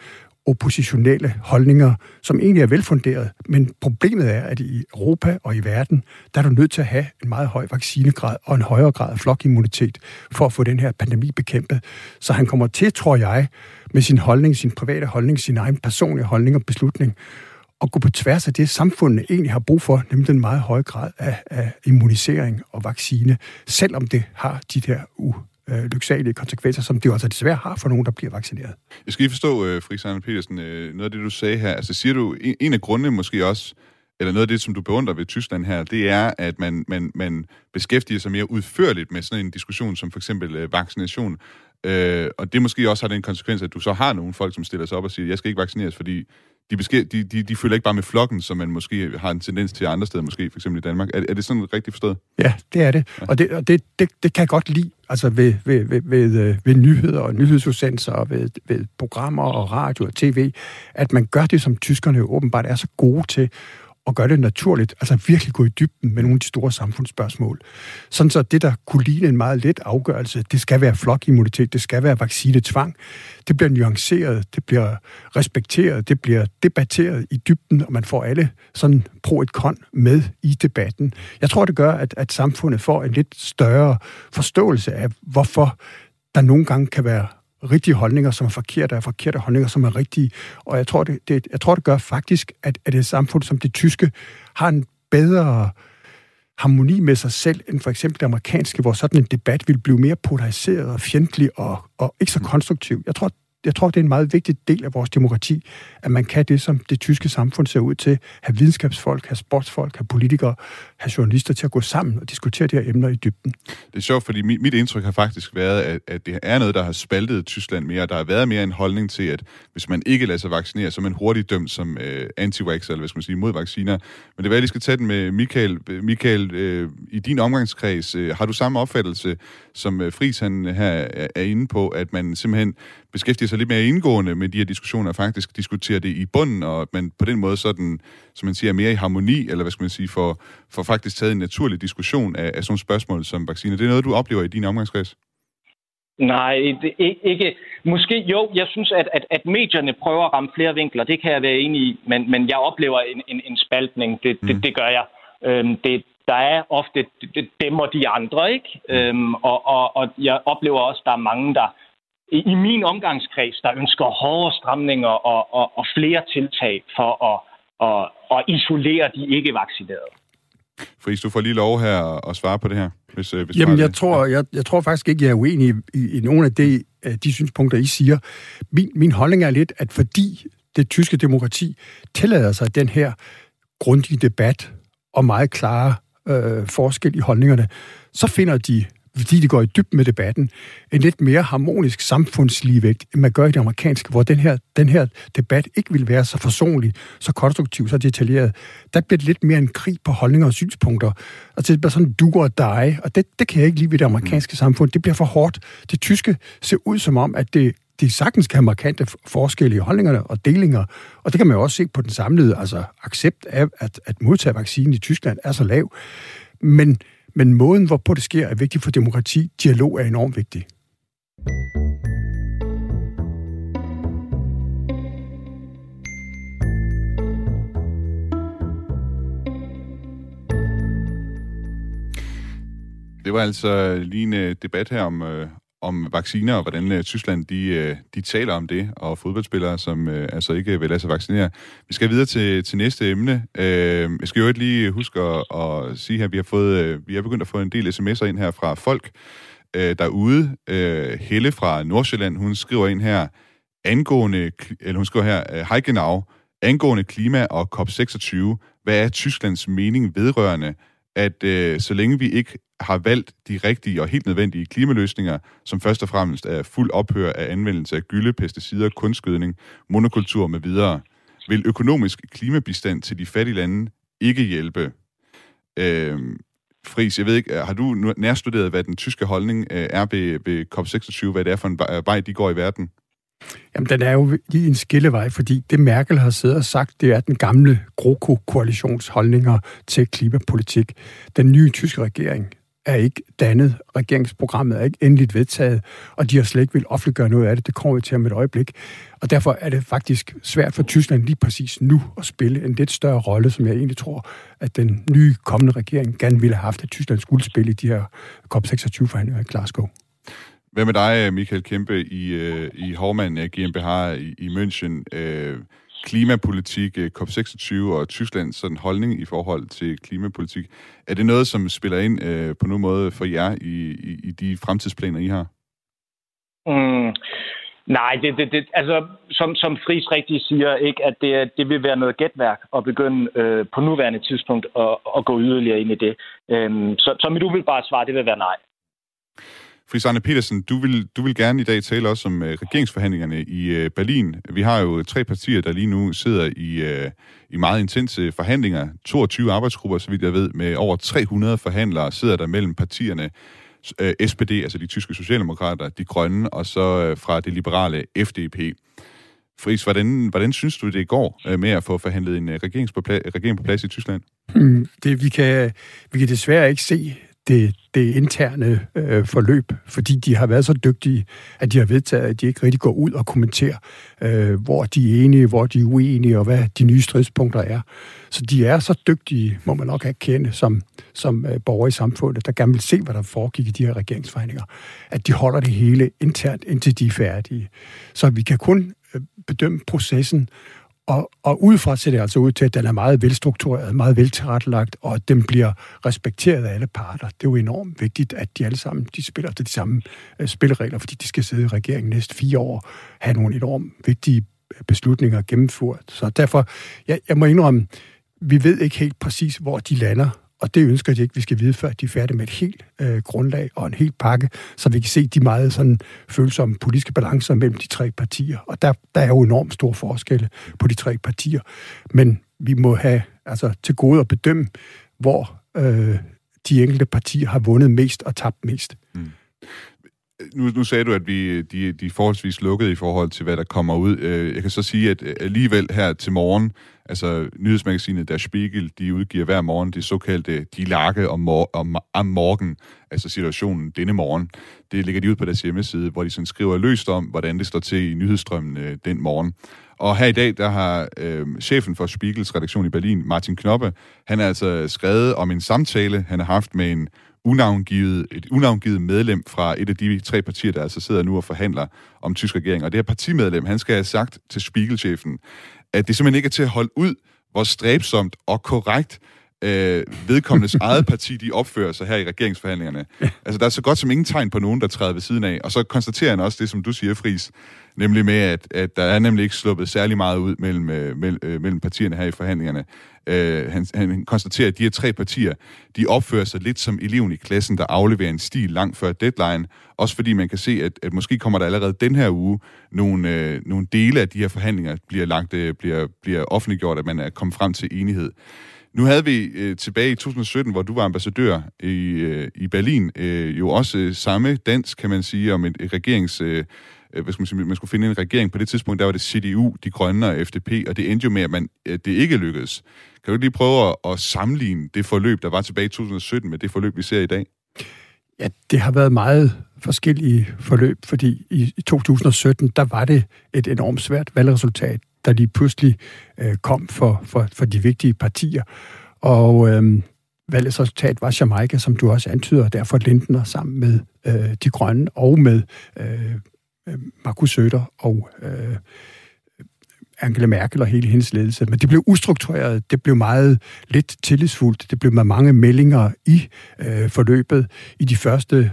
oppositionelle holdninger, som egentlig er velfunderet. Men problemet er, at i Europa og i verden, der er du nødt til at have en meget høj vaccinegrad og en højere grad af flokimmunitet for at få den her pandemi bekæmpet. Så han kommer til, tror jeg, med sin holdning, sin private holdning, sin egen personlige holdning og beslutning, at gå på tværs af det, samfundet egentlig har brug for, nemlig den meget høje grad af, af immunisering og vaccine, selvom det har de der øh, lyksalige konsekvenser, som det også desværre har for nogen, der bliver vaccineret. Jeg skal lige forstå, øh, Friis Petersen, øh, noget af det, du sagde her. Altså siger du, en, en af grundene måske også, eller noget af det, som du beundrer ved Tyskland her, det er, at man, man, man beskæftiger sig mere udførligt med sådan en diskussion som for eksempel øh, vaccination. Øh, og det måske også har den konsekvens, at du så har nogle folk, som stiller sig op og siger, jeg skal ikke vaccineres, fordi de, beske, de, de, de følger ikke bare med flokken, som man måske har en tendens til andre steder, måske for eksempel i Danmark. Er, er det sådan rigtigt forstået? Ja, det er det. Ja. Og, det, og det, det, det kan jeg godt lide, altså ved, ved, ved, ved, øh, ved nyheder og nyhedsudsendelser, og ved, ved programmer og radio og tv, at man gør det, som tyskerne åbenbart er så gode til, og gøre det naturligt, altså virkelig gå i dybden med nogle af de store samfundsspørgsmål. Sådan så det, der kunne ligne en meget let afgørelse, det skal være flokimmunitet, det skal være vaccinetvang, det bliver nuanceret, det bliver respekteret, det bliver debatteret i dybden, og man får alle sådan pro et kon med i debatten. Jeg tror, det gør, at, at samfundet får en lidt større forståelse af, hvorfor der nogle gange kan være rigtige holdninger, som er forkerte, og forkerte holdninger, som er rigtige. Og jeg tror, det, det, jeg tror, det gør faktisk, at, at et samfund som det tyske har en bedre harmoni med sig selv, end for eksempel det amerikanske, hvor sådan en debat vil blive mere polariseret og fjendtlig og, og ikke så konstruktiv. Jeg tror, jeg tror, det er en meget vigtig del af vores demokrati, at man kan det, som det tyske samfund ser ud til. Have videnskabsfolk, have sportsfolk, have politikere, have journalister til at gå sammen og diskutere de her emner i dybden. Det er sjovt, fordi mit indtryk har faktisk været, at, at det er noget, der har spaltet Tyskland mere. Der har været mere en holdning til, at hvis man ikke lader sig vaccinere, så er man hurtigt dømt som øh, anti eller hvad skal man sige, mod vacciner. Men det var, jeg lige skal tage den med Michael. Michael, øh, i din omgangskreds, øh, har du samme opfattelse, som øh, Friis han her er inde på, at man simpelthen beskæftiger sig lidt mere indgående med de her diskussioner, faktisk diskuterer det i bunden, og at man på den måde sådan, som man siger, mere i harmoni, eller hvad skal man sige, for, for faktisk taget en naturlig diskussion af, af sådan spørgsmål som vacciner. Det er noget, du oplever i din omgangskreds? Nej, det, ikke. Måske jo, jeg synes, at, at, at medierne prøver at ramme flere vinkler. Det kan jeg være enig i, men, men jeg oplever en, en, en spaltning. Det, mm. det, det gør jeg. Øhm, det, der er ofte dem og de andre, ikke? Mm. Øhm, og, og, og jeg oplever også, at der er mange, der i min omgangskreds, der ønsker hårde stramninger og, og, og flere tiltag for at, og, og isolere de ikke-vaccinerede. Friis, du får lige lov her at svare på det her. Hvis, øh, hvis Jamen, jeg det. tror, jeg, jeg tror faktisk ikke, jeg er uenig i, i, i nogle af de, af de synspunkter, I siger. Min, min holdning er lidt, at fordi det tyske demokrati tillader sig den her grundige debat og meget klare øh, forskel i holdningerne, så finder de fordi de går i dybden med debatten, en lidt mere harmonisk samfundsligevægt, end man gør i det amerikanske, hvor den her, den her debat ikke vil være så forsonlig, så konstruktiv, så detaljeret. Der bliver det lidt mere en krig på holdninger og synspunkter. Og det bliver sådan du og dig, og det, det kan jeg ikke lide ved det amerikanske samfund. Det bliver for hårdt. Det tyske ser ud som om, at det, det sagtens kan have markante forskelle i holdningerne og delinger. Og det kan man jo også se på den samlede altså, accept af, at, at modtage vaccinen i Tyskland er så lav. Men men måden, hvorpå det sker, er vigtig for demokrati. Dialog er enormt vigtig. Det var altså lige en øh, debat her om, øh, om vacciner, og hvordan øh, Tyskland de, øh, de taler om det, og fodboldspillere, som øh, altså ikke vil lade sig vaccinere. Vi skal videre til, til næste emne. Øh, jeg skal jo ikke lige huske at, at sige her, at vi har, fået, øh, vi har begyndt at få en del sms'er ind her fra folk øh, derude. Øh, Helle fra Nordsjælland, hun skriver ind her, angående, eller hun skriver her, Hej genau, angående klima og COP26, hvad er Tysklands mening vedrørende, at øh, så længe vi ikke har valgt de rigtige og helt nødvendige klimaløsninger, som først og fremmest er fuld ophør af anvendelse af gylde, pesticider, kunstgødning, monokultur med videre, vil økonomisk klimabistand til de fattige lande ikke hjælpe. Øh, Fris, jeg ved ikke, har du nærstuderet, hvad den tyske holdning øh, er ved, ved COP26, hvad det er for en vej, de går i verden? Jamen, den er jo i en skillevej, fordi det Merkel har siddet og sagt, det er den gamle GroKo-koalitions holdninger til klimapolitik. Den nye tyske regering er ikke dannet, regeringsprogrammet er ikke endeligt vedtaget, og de har slet ikke vil offentliggøre noget af det. Det kommer vi til om et øjeblik. Og derfor er det faktisk svært for Tyskland lige præcis nu at spille en lidt større rolle, som jeg egentlig tror, at den nye kommende regering gerne ville have haft, at Tyskland skulle spille i de her COP26-forhandlinger i Glasgow. Hvad med dig, Michael Kæmpe, i, øh, i Hormann GmbH øh, i, i München? Øh, klimapolitik, øh, COP26 og Tysklands sådan holdning i forhold til klimapolitik. Er det noget, som spiller ind øh, på nogen måde for jer i, i, i de fremtidsplaner, I har? Mm. Nej, det, det, det, altså, som, som Friis rigtig siger, ikke, at det, det vil være noget gætværk at begynde øh, på nuværende tidspunkt at, at gå yderligere ind i det. Øhm, så, så mit umiddelbare svar, det vil være nej. Fris Sanne Petersen, du vil, du vil gerne i dag tale også om øh, regeringsforhandlingerne i øh, Berlin. Vi har jo tre partier, der lige nu sidder i, øh, i meget intense forhandlinger. 22 arbejdsgrupper, så vidt jeg ved, med over 300 forhandlere sidder der mellem partierne. Øh, SPD, altså de tyske socialdemokrater, de grønne, og så øh, fra det liberale FDP. Friis, hvordan, hvordan synes du, det går øh, med at få forhandlet en øh, uh, regering, på plads, regering på plads i Tyskland? Hmm, det, vi, kan, vi kan desværre ikke se det, det interne øh, forløb, fordi de har været så dygtige, at de har vedtaget, at de ikke rigtig går ud og kommenterer, øh, hvor de er enige, hvor de er uenige, og hvad de nye stridspunkter er. Så de er så dygtige, må man nok erkende, som, som øh, borgere i samfundet, der gerne vil se, hvad der foregik i de her regeringsforhandlinger, at de holder det hele internt, indtil de er færdige. Så vi kan kun øh, bedømme processen og, og udefra ser det altså ud til, at den er meget velstruktureret, meget veltilrettelagt, og at den bliver respekteret af alle parter. Det er jo enormt vigtigt, at de alle sammen de spiller efter de samme øh, spilleregler, fordi de skal sidde i regeringen næste fire år, have nogle enormt vigtige øh, beslutninger gennemført. Så derfor, jeg, jeg må indrømme, vi ved ikke helt præcis, hvor de lander, og det ønsker de ikke, vi skal vide, før de er færdige med et helt øh, grundlag og en helt pakke, så vi kan se de meget sådan, følsomme politiske balancer mellem de tre partier. Og der, der er jo enormt store forskelle på de tre partier. Men vi må have altså, til gode at bedømme, hvor øh, de enkelte partier har vundet mest og tabt mest. Mm nu, nu sagde du, at vi, de, de er forholdsvis lukkede i forhold til, hvad der kommer ud. Øh, jeg kan så sige, at øh, alligevel her til morgen, altså nyhedsmagasinet Der Spiegel, de udgiver hver morgen det såkaldte De Lakke om, mor- om, om morgen, altså situationen denne morgen. Det ligger de ud på deres hjemmeside, hvor de sådan skriver løst om, hvordan det står til i nyhedsstrømmen øh, den morgen. Og her i dag, der har øh, chefen for Spiegels redaktion i Berlin, Martin Knoppe, han har altså skrevet om en samtale, han har haft med en unavngivet, et unavngivet medlem fra et af de tre partier, der altså sidder nu og forhandler om tysk regering. Og det her partimedlem, han skal have sagt til Spiegelchefen, at det simpelthen ikke er til at holde ud, hvor stræbsomt og korrekt øh, vedkommendes eget parti, de opfører sig her i regeringsforhandlingerne. Altså, der er så godt som ingen tegn på nogen, der træder ved siden af. Og så konstaterer han også det, som du siger, Fris, nemlig med, at, at der er nemlig ikke sluppet særlig meget ud mellem, øh, mellem, øh, mellem partierne her i forhandlingerne. Øh, han, han konstaterer, at de her tre partier, de opfører sig lidt som eleven i klassen, der afleverer en stil langt før deadline. Også fordi man kan se, at, at måske kommer der allerede den her uge nogle, øh, nogle dele af de her forhandlinger bliver, lagt, øh, bliver, bliver offentliggjort, at man er kommet frem til enighed. Nu havde vi øh, tilbage i 2017, hvor du var ambassadør i, øh, i Berlin, øh, jo også øh, samme dans, kan man sige, om et, et regerings... Øh, øh hvad skal man, sige, man skulle finde en regering. På det tidspunkt, der var det CDU, De Grønne og FDP, og det endte jo med, at man, øh, det ikke lykkedes. Kan du lige prøve at, at sammenligne det forløb, der var tilbage i 2017, med det forløb, vi ser i dag? Ja, det har været meget forskellige forløb, fordi i 2017, der var det et enormt svært valgresultat der lige pludselig øh, kom for, for, for de vigtige partier. Og øh, valgets resultat var Jamaica, som du også antyder, og derfor Lindner sammen med øh, De Grønne og med øh, Øh, Markus Søder og øh, Angela Merkel og hele hendes ledelse. Men det blev ustruktureret, det blev meget lidt tillidsfuldt, det blev med mange meldinger i øh, forløbet i de første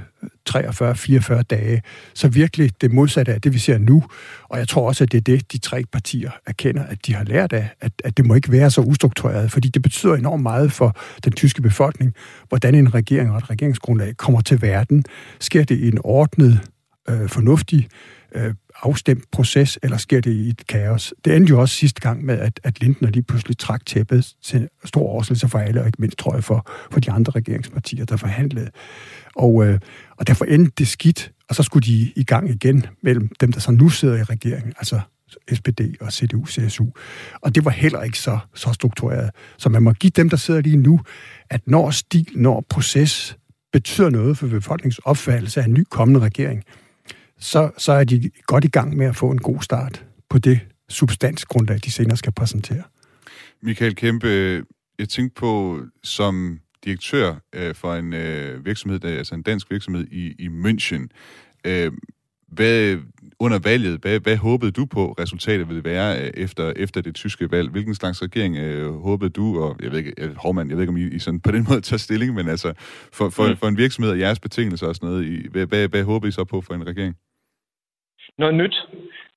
43-44 dage. Så virkelig det modsatte af det, vi ser nu. Og jeg tror også, at det er det, de tre partier erkender, at de har lært af, at, at det må ikke være så ustruktureret, fordi det betyder enormt meget for den tyske befolkning, hvordan en regering og et regeringsgrundlag kommer til verden. Sker det i en ordnet, øh, fornuftig øh, afstemt proces, eller sker det i et kaos? Det endte jo også sidste gang med, at, at Lindner lige pludselig trak tæppet til stor oversættelse for alle, og ikke mindst, tror jeg, for, for de andre regeringspartier, der forhandlede. Og, øh, og derfor endte det skidt, og så skulle de i gang igen mellem dem, der så nu sidder i regeringen, altså SPD og CDU, CSU. Og det var heller ikke så, så struktureret. Så man må give dem, der sidder lige nu, at når stil, når proces betyder noget for befolkningens opfattelse af en ny kommende regering, så, så er de godt i gang med at få en god start på det substansgrundlag, de senere skal præsentere. Michael Kæmpe, jeg tænkte på, som direktør øh, for en øh, virksomhed, der, altså en dansk virksomhed i, i München, øh, hvad, under valget, hvad, hvad håbede du på, resultatet ville være øh, efter, efter det tyske valg? Hvilken slags regering øh, håbede du, og jeg ved ikke, jeg, Hormand, jeg ved ikke, om I, I sådan på den måde tager stilling, men altså for, for, mm. for en virksomhed og jeres betingelser og sådan noget, I, hvad, hvad, hvad håbede I så på for en regering? Noget nyt.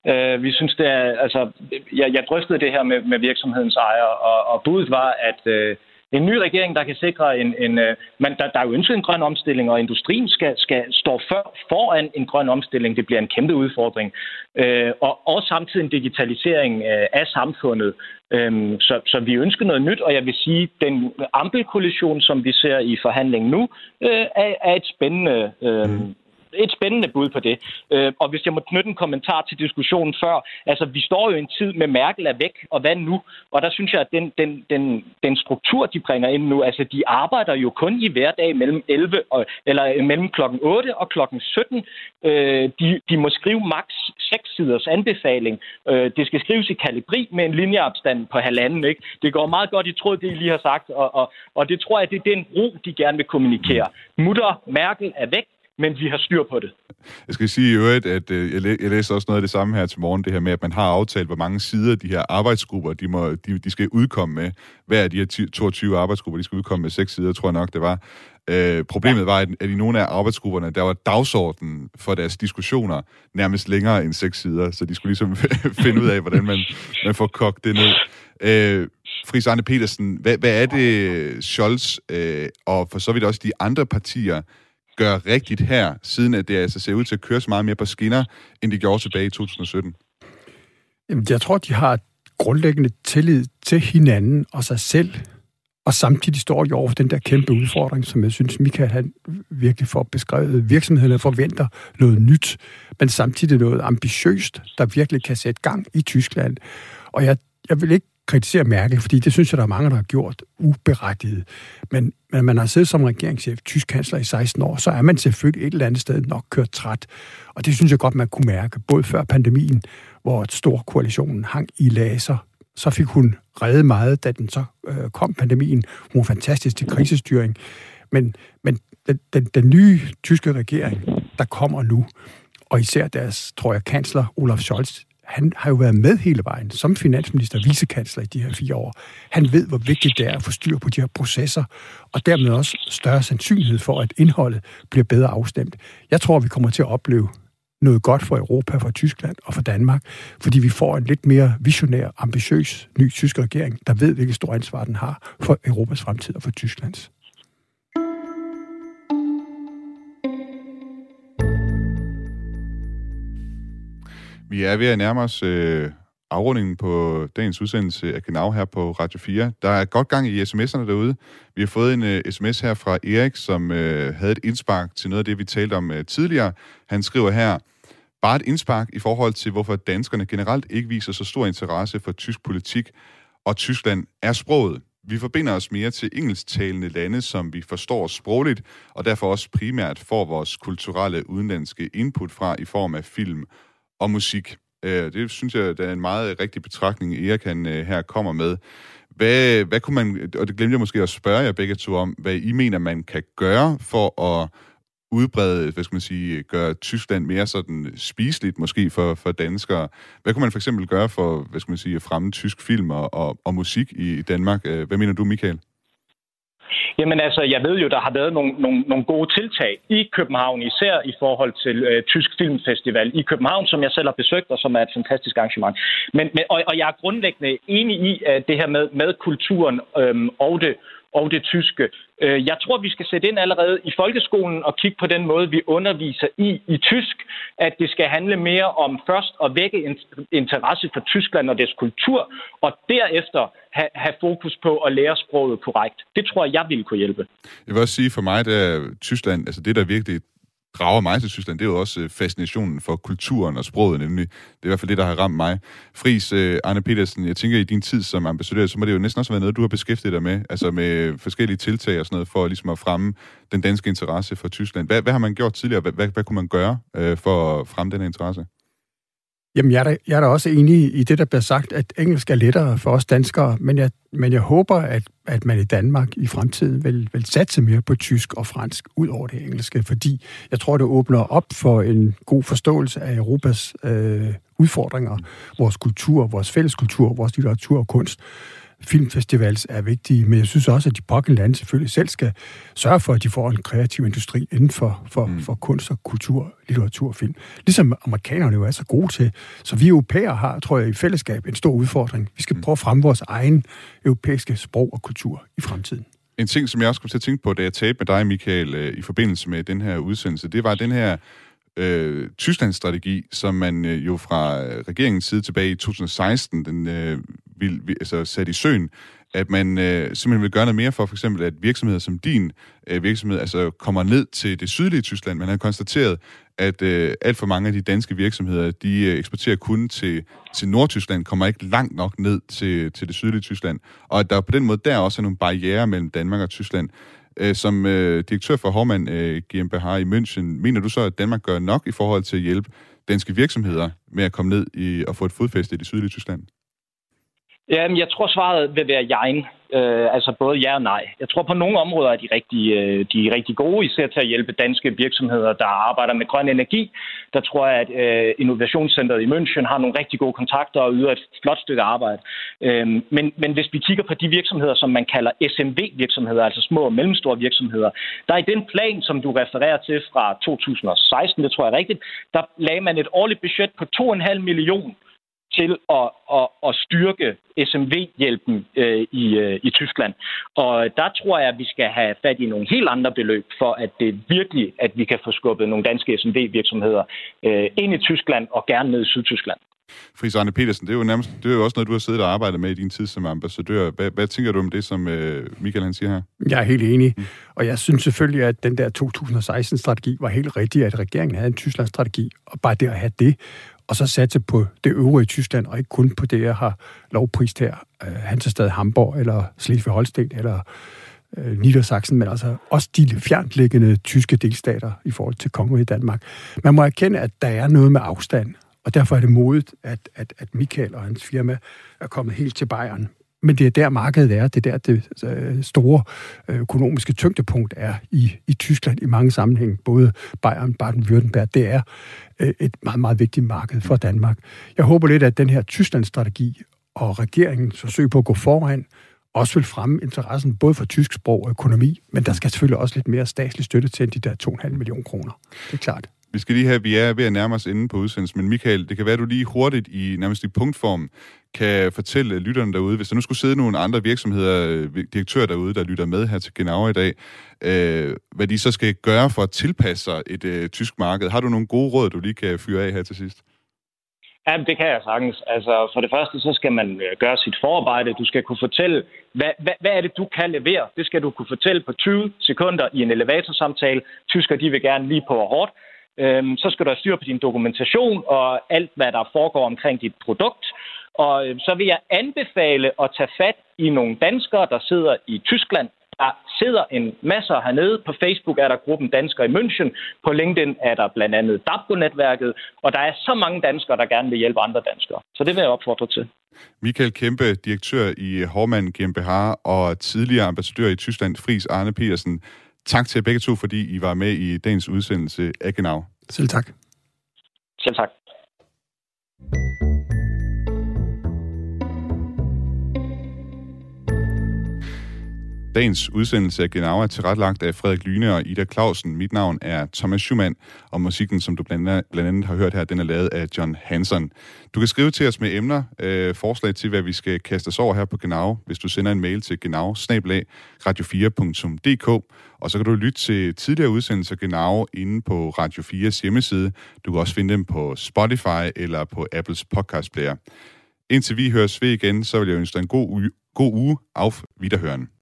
Uh, vi synes, det er, altså, jeg, jeg drøftede det her med, med virksomhedens ejer, og, og budet var, at uh, en ny regering, der kan sikre en... en uh, man, der, der er jo ønsket en grøn omstilling, og industrien skal, skal stå for, foran en grøn omstilling. Det bliver en kæmpe udfordring. Uh, og også samtidig en digitalisering uh, af samfundet. Um, så, så vi ønsker noget nyt, og jeg vil sige, den ampelkoalition, som vi ser i forhandlingen nu, uh, er, er et spændende... Uh, et spændende bud på det. Øh, og hvis jeg må knytte en kommentar til diskussionen før, altså vi står jo i en tid med Merkel er væk, og hvad nu? Og der synes jeg, at den, den, den, den struktur, de bringer ind nu, altså de arbejder jo kun i hverdag mellem 11 og, eller øh, mellem klokken 8 og klokken 17. Øh, de, de må skrive maks 6 siders anbefaling. Øh, det skal skrives i kalibri med en linjeafstand på halvanden. Ikke? Det går meget godt i tråd, det I lige har sagt, og, og, og det tror jeg, det er den ro, de gerne vil kommunikere. Mutter Merkel er væk, men vi har styr på det. Jeg skal sige i øvrigt, at øh, jeg, læ- jeg læser også noget af det samme her til morgen, det her med, at man har aftalt, hvor mange sider de her arbejdsgrupper, de, må, de, de skal udkomme med. Hver af de her 22 arbejdsgrupper, de skal udkomme med seks sider, tror jeg nok, det var. Øh, problemet var, at, at i nogle af arbejdsgrupperne, der var dagsordenen for deres diskussioner nærmest længere end seks sider, så de skulle ligesom finde ud af, hvordan man, man får kogt det ned. Øh, Friis Arne Petersen, hvad, hvad er det, Scholz øh, og for så vidt også de andre partier gør rigtigt her, siden at det altså ser ud til at køre så meget mere på skinner, end de gjorde tilbage i 2017? Jamen, jeg tror, de har grundlæggende tillid til hinanden og sig selv, og samtidig står de over for den der kæmpe udfordring, som jeg synes, Michael han virkelig får beskrevet. Virksomhederne forventer noget nyt, men samtidig noget ambitiøst, der virkelig kan sætte gang i Tyskland. Og jeg, jeg vil ikke kritisere Merkel, fordi det synes jeg, der er mange, der har gjort uberettiget. Men, men man har siddet som regeringschef, tysk kansler i 16 år, så er man selvfølgelig et eller andet sted nok kørt træt. Og det synes jeg godt, man kunne mærke, både før pandemien, hvor stor koalitionen hang i laser. Så fik hun reddet meget, da den så øh, kom pandemien. Hun var fantastisk til krisestyring. Men, men den, den, den nye tyske regering, der kommer nu, og især deres, tror jeg, kansler Olaf Scholz, han har jo været med hele vejen som finansminister og vicekansler i de her fire år. Han ved, hvor vigtigt det er at få styr på de her processer, og dermed også større sandsynlighed for, at indholdet bliver bedre afstemt. Jeg tror, vi kommer til at opleve noget godt for Europa, for Tyskland og for Danmark, fordi vi får en lidt mere visionær, ambitiøs ny tysk regering, der ved, hvilket stort ansvar den har for Europas fremtid og for Tysklands. Vi er ved at nærme os øh, afrundingen på dagens udsendelse af Genau her på Radio 4. Der er godt gang i sms'erne derude. Vi har fået en øh, sms her fra Erik, som øh, havde et indspark til noget af det, vi talte om øh, tidligere. Han skriver her, bare et indspark i forhold til, hvorfor danskerne generelt ikke viser så stor interesse for tysk politik, og Tyskland er sproget. Vi forbinder os mere til engelsktalende lande, som vi forstår sprogligt, og derfor også primært får vores kulturelle udenlandske input fra i form af film og musik. Øh, det synes jeg, der er en meget rigtig betragtning, Erik han øh, her kommer med. Hvad, hvad kunne man, og det glemte jeg måske at spørge jer begge to om, hvad I mener, man kan gøre for at udbrede, hvad skal man sige, gøre Tyskland mere sådan spiseligt måske for, for danskere. Hvad kunne man for eksempel gøre for, hvad skal man sige, at fremme tysk film og, og, og musik i Danmark? Øh, hvad mener du, Michael? Jamen altså, jeg ved jo, der har været nogle, nogle, nogle gode tiltag i København, især i forhold til øh, Tysk Filmfestival i København, som jeg selv har besøgt, og som er et fantastisk arrangement. Men, men, og, og jeg er grundlæggende enig i at det her med, med kulturen øhm, og det og det tyske. Øh, jeg tror, vi skal sætte ind allerede i folkeskolen og kigge på den måde, vi underviser i i tysk, at det skal handle mere om først at vække interesse for Tyskland og dets kultur, og derefter have, have fokus på at lære sproget korrekt. Det tror jeg, jeg ville kunne hjælpe. Jeg vil også sige for mig, at øh, Tyskland, altså det, der virkelig drager mig til Tyskland, det er jo også øh, fascinationen for kulturen og sproget, nemlig. Det er i hvert fald det, der har ramt mig. Fris, øh, Arne Petersen, jeg tænker, i din tid som ambassadør, så må det jo næsten også være noget, du har beskæftiget dig med, altså med forskellige tiltag og sådan noget, for ligesom at fremme den danske interesse for Tyskland. Hvad, hvad har man gjort tidligere? Hvad, hvad, hvad kunne man gøre øh, for at fremme den interesse? Jamen, jeg er, da, jeg er da også enig i det, der bliver sagt, at engelsk er lettere for os danskere, men jeg, men jeg håber, at, at man i Danmark i fremtiden vil, vil satse mere på tysk og fransk ud over det engelske, fordi jeg tror, det åbner op for en god forståelse af Europas øh, udfordringer, vores kultur, vores fælles kultur, vores litteratur og kunst filmfestivals er vigtige, men jeg synes også, at de pågældende lande selvfølgelig selv skal sørge for, at de får en kreativ industri inden for, for, mm. for kunst og kultur, litteratur og film. Ligesom amerikanerne jo er så gode til. Så vi europæere har, tror jeg, i fællesskab en stor udfordring. Vi skal mm. prøve at fremme vores egen europæiske sprog og kultur i fremtiden. En ting, som jeg også kom til at tænke på, da jeg talte med dig, Michael, øh, i forbindelse med den her udsendelse, det var den her øh, Tysklands strategi, som man øh, jo fra øh, regeringens side tilbage i 2016, den øh, vil, altså sat i søen, at man øh, simpelthen vil gøre noget mere for, for eksempel, at virksomheder som din øh, virksomhed altså kommer ned til det sydlige Tyskland. Man har konstateret, at øh, alt for mange af de danske virksomheder, de øh, eksporterer kun til, til Nordtyskland, kommer ikke langt nok ned til, til det sydlige Tyskland. Og at der på den måde der også er nogle barriere mellem Danmark og Tyskland. Øh, som øh, direktør for Hormann øh, GmbH i München, mener du så, at Danmark gør nok i forhold til at hjælpe danske virksomheder med at komme ned i, og få et fodfæste i det sydlige Tyskland? Jamen, jeg tror, svaret vil være jein. Øh, altså både ja og nej. Jeg tror, på nogle områder er de rigtig, øh, de er rigtig gode, især til at hjælpe danske virksomheder, der arbejder med grøn energi. Der tror jeg, at øh, Innovationscenteret i München har nogle rigtig gode kontakter og yder et flot stykke arbejde. Øh, men, men hvis vi kigger på de virksomheder, som man kalder SMV-virksomheder, altså små og mellemstore virksomheder, der i den plan, som du refererer til fra 2016, det tror jeg er rigtigt, der lagde man et årligt budget på 2,5 millioner til at, at, at styrke SMV-hjælpen øh, i, øh, i Tyskland. Og der tror jeg, at vi skal have fat i nogle helt andre beløb, for at det virkelig, at vi kan få skubbet nogle danske SMV-virksomheder øh, ind i Tyskland og gerne ned i Sydtyskland. Fris Arne Petersen, det er jo nærmest, det er jo også noget, du har siddet og arbejdet med i din tid som ambassadør. Hvad, hvad tænker du om det, som øh, Michael han siger her? Jeg er helt enig, mm. og jeg synes selvfølgelig, at den der 2016-strategi var helt rigtig, at regeringen havde en Tyskland-strategi, og bare det at have det, og så satse på det øvrige Tyskland, og ikke kun på det, jeg har lovprist her, øh, Hansestad, Hamburg, eller Slesvig-Holsten, eller øh, Niedersachsen, men altså også de fjernliggende tyske delstater i forhold til kongeriget Danmark. Man må erkende, at der er noget med afstand, og derfor er det modigt, at, at, at Michael og hans firma er kommet helt til Bayern men det er der markedet er, det er der det øh, store øh, økonomiske tyngdepunkt er i, i Tyskland i mange sammenhænge, både Bayern, Baden-Württemberg, det er øh, et meget, meget vigtigt marked for Danmark. Jeg håber lidt, at den her Tysklandsstrategi og regeringens forsøg på at gå foran, også vil fremme interessen både for tysk sprog og økonomi, men der skal selvfølgelig også lidt mere statslig støtte til end de der 2,5 millioner kroner. Det er klart. Vi skal lige have, vi er ved at nærme os inde på udsendelsen, men Michael, det kan være, at du lige hurtigt i nærmest i punktform kan fortælle lytterne derude, hvis der nu skulle sidde nogle andre virksomheder, øh, direktører derude, der lytter med her til Genau i dag, øh, hvad de så skal gøre for at tilpasse sig et øh, tysk marked. Har du nogle gode råd, du lige kan fyre af her til sidst? Ja, det kan jeg sagtens. Altså, for det første, så skal man øh, gøre sit forarbejde. Du skal kunne fortælle, hvad, hvad, hvad er det, du kan levere? Det skal du kunne fortælle på 20 sekunder i en elevatorsamtale. Tysker, de vil gerne lige på hårdt. Øhm, så skal du have styr på din dokumentation og alt, hvad der foregår omkring dit produkt. Og øh, så vil jeg anbefale at tage fat i nogle danskere, der sidder i Tyskland. Der sidder en masse hernede. På Facebook er der gruppen Danskere i München. På LinkedIn er der blandt andet DABGO-netværket. Og der er så mange danskere, der gerne vil hjælpe andre danskere. Så det vil jeg opfordre til. Michael Kæmpe, direktør i Hormann GmbH og tidligere ambassadør i Tyskland, Fris Arne Petersen. Tak til jer begge to, fordi I var med i dagens udsendelse af Genau. Selv tak. Selv tak. Dagens udsendelse af Genau er tilrettelagt af Frederik Lyne og Ida Clausen. Mit navn er Thomas Schumann, og musikken, som du blandt andet, blandt andet har hørt her, den er lavet af John Hansen. Du kan skrive til os med emner, øh, forslag til, hvad vi skal kaste os over her på Genau, hvis du sender en mail til genau radio4.dk, og så kan du lytte til tidligere udsendelser Genau inde på Radio 4's hjemmeside. Du kan også finde dem på Spotify eller på Apples podcast player. Indtil vi høres ved igen, så vil jeg ønske dig en god, uge, god uge. af Wiederhören.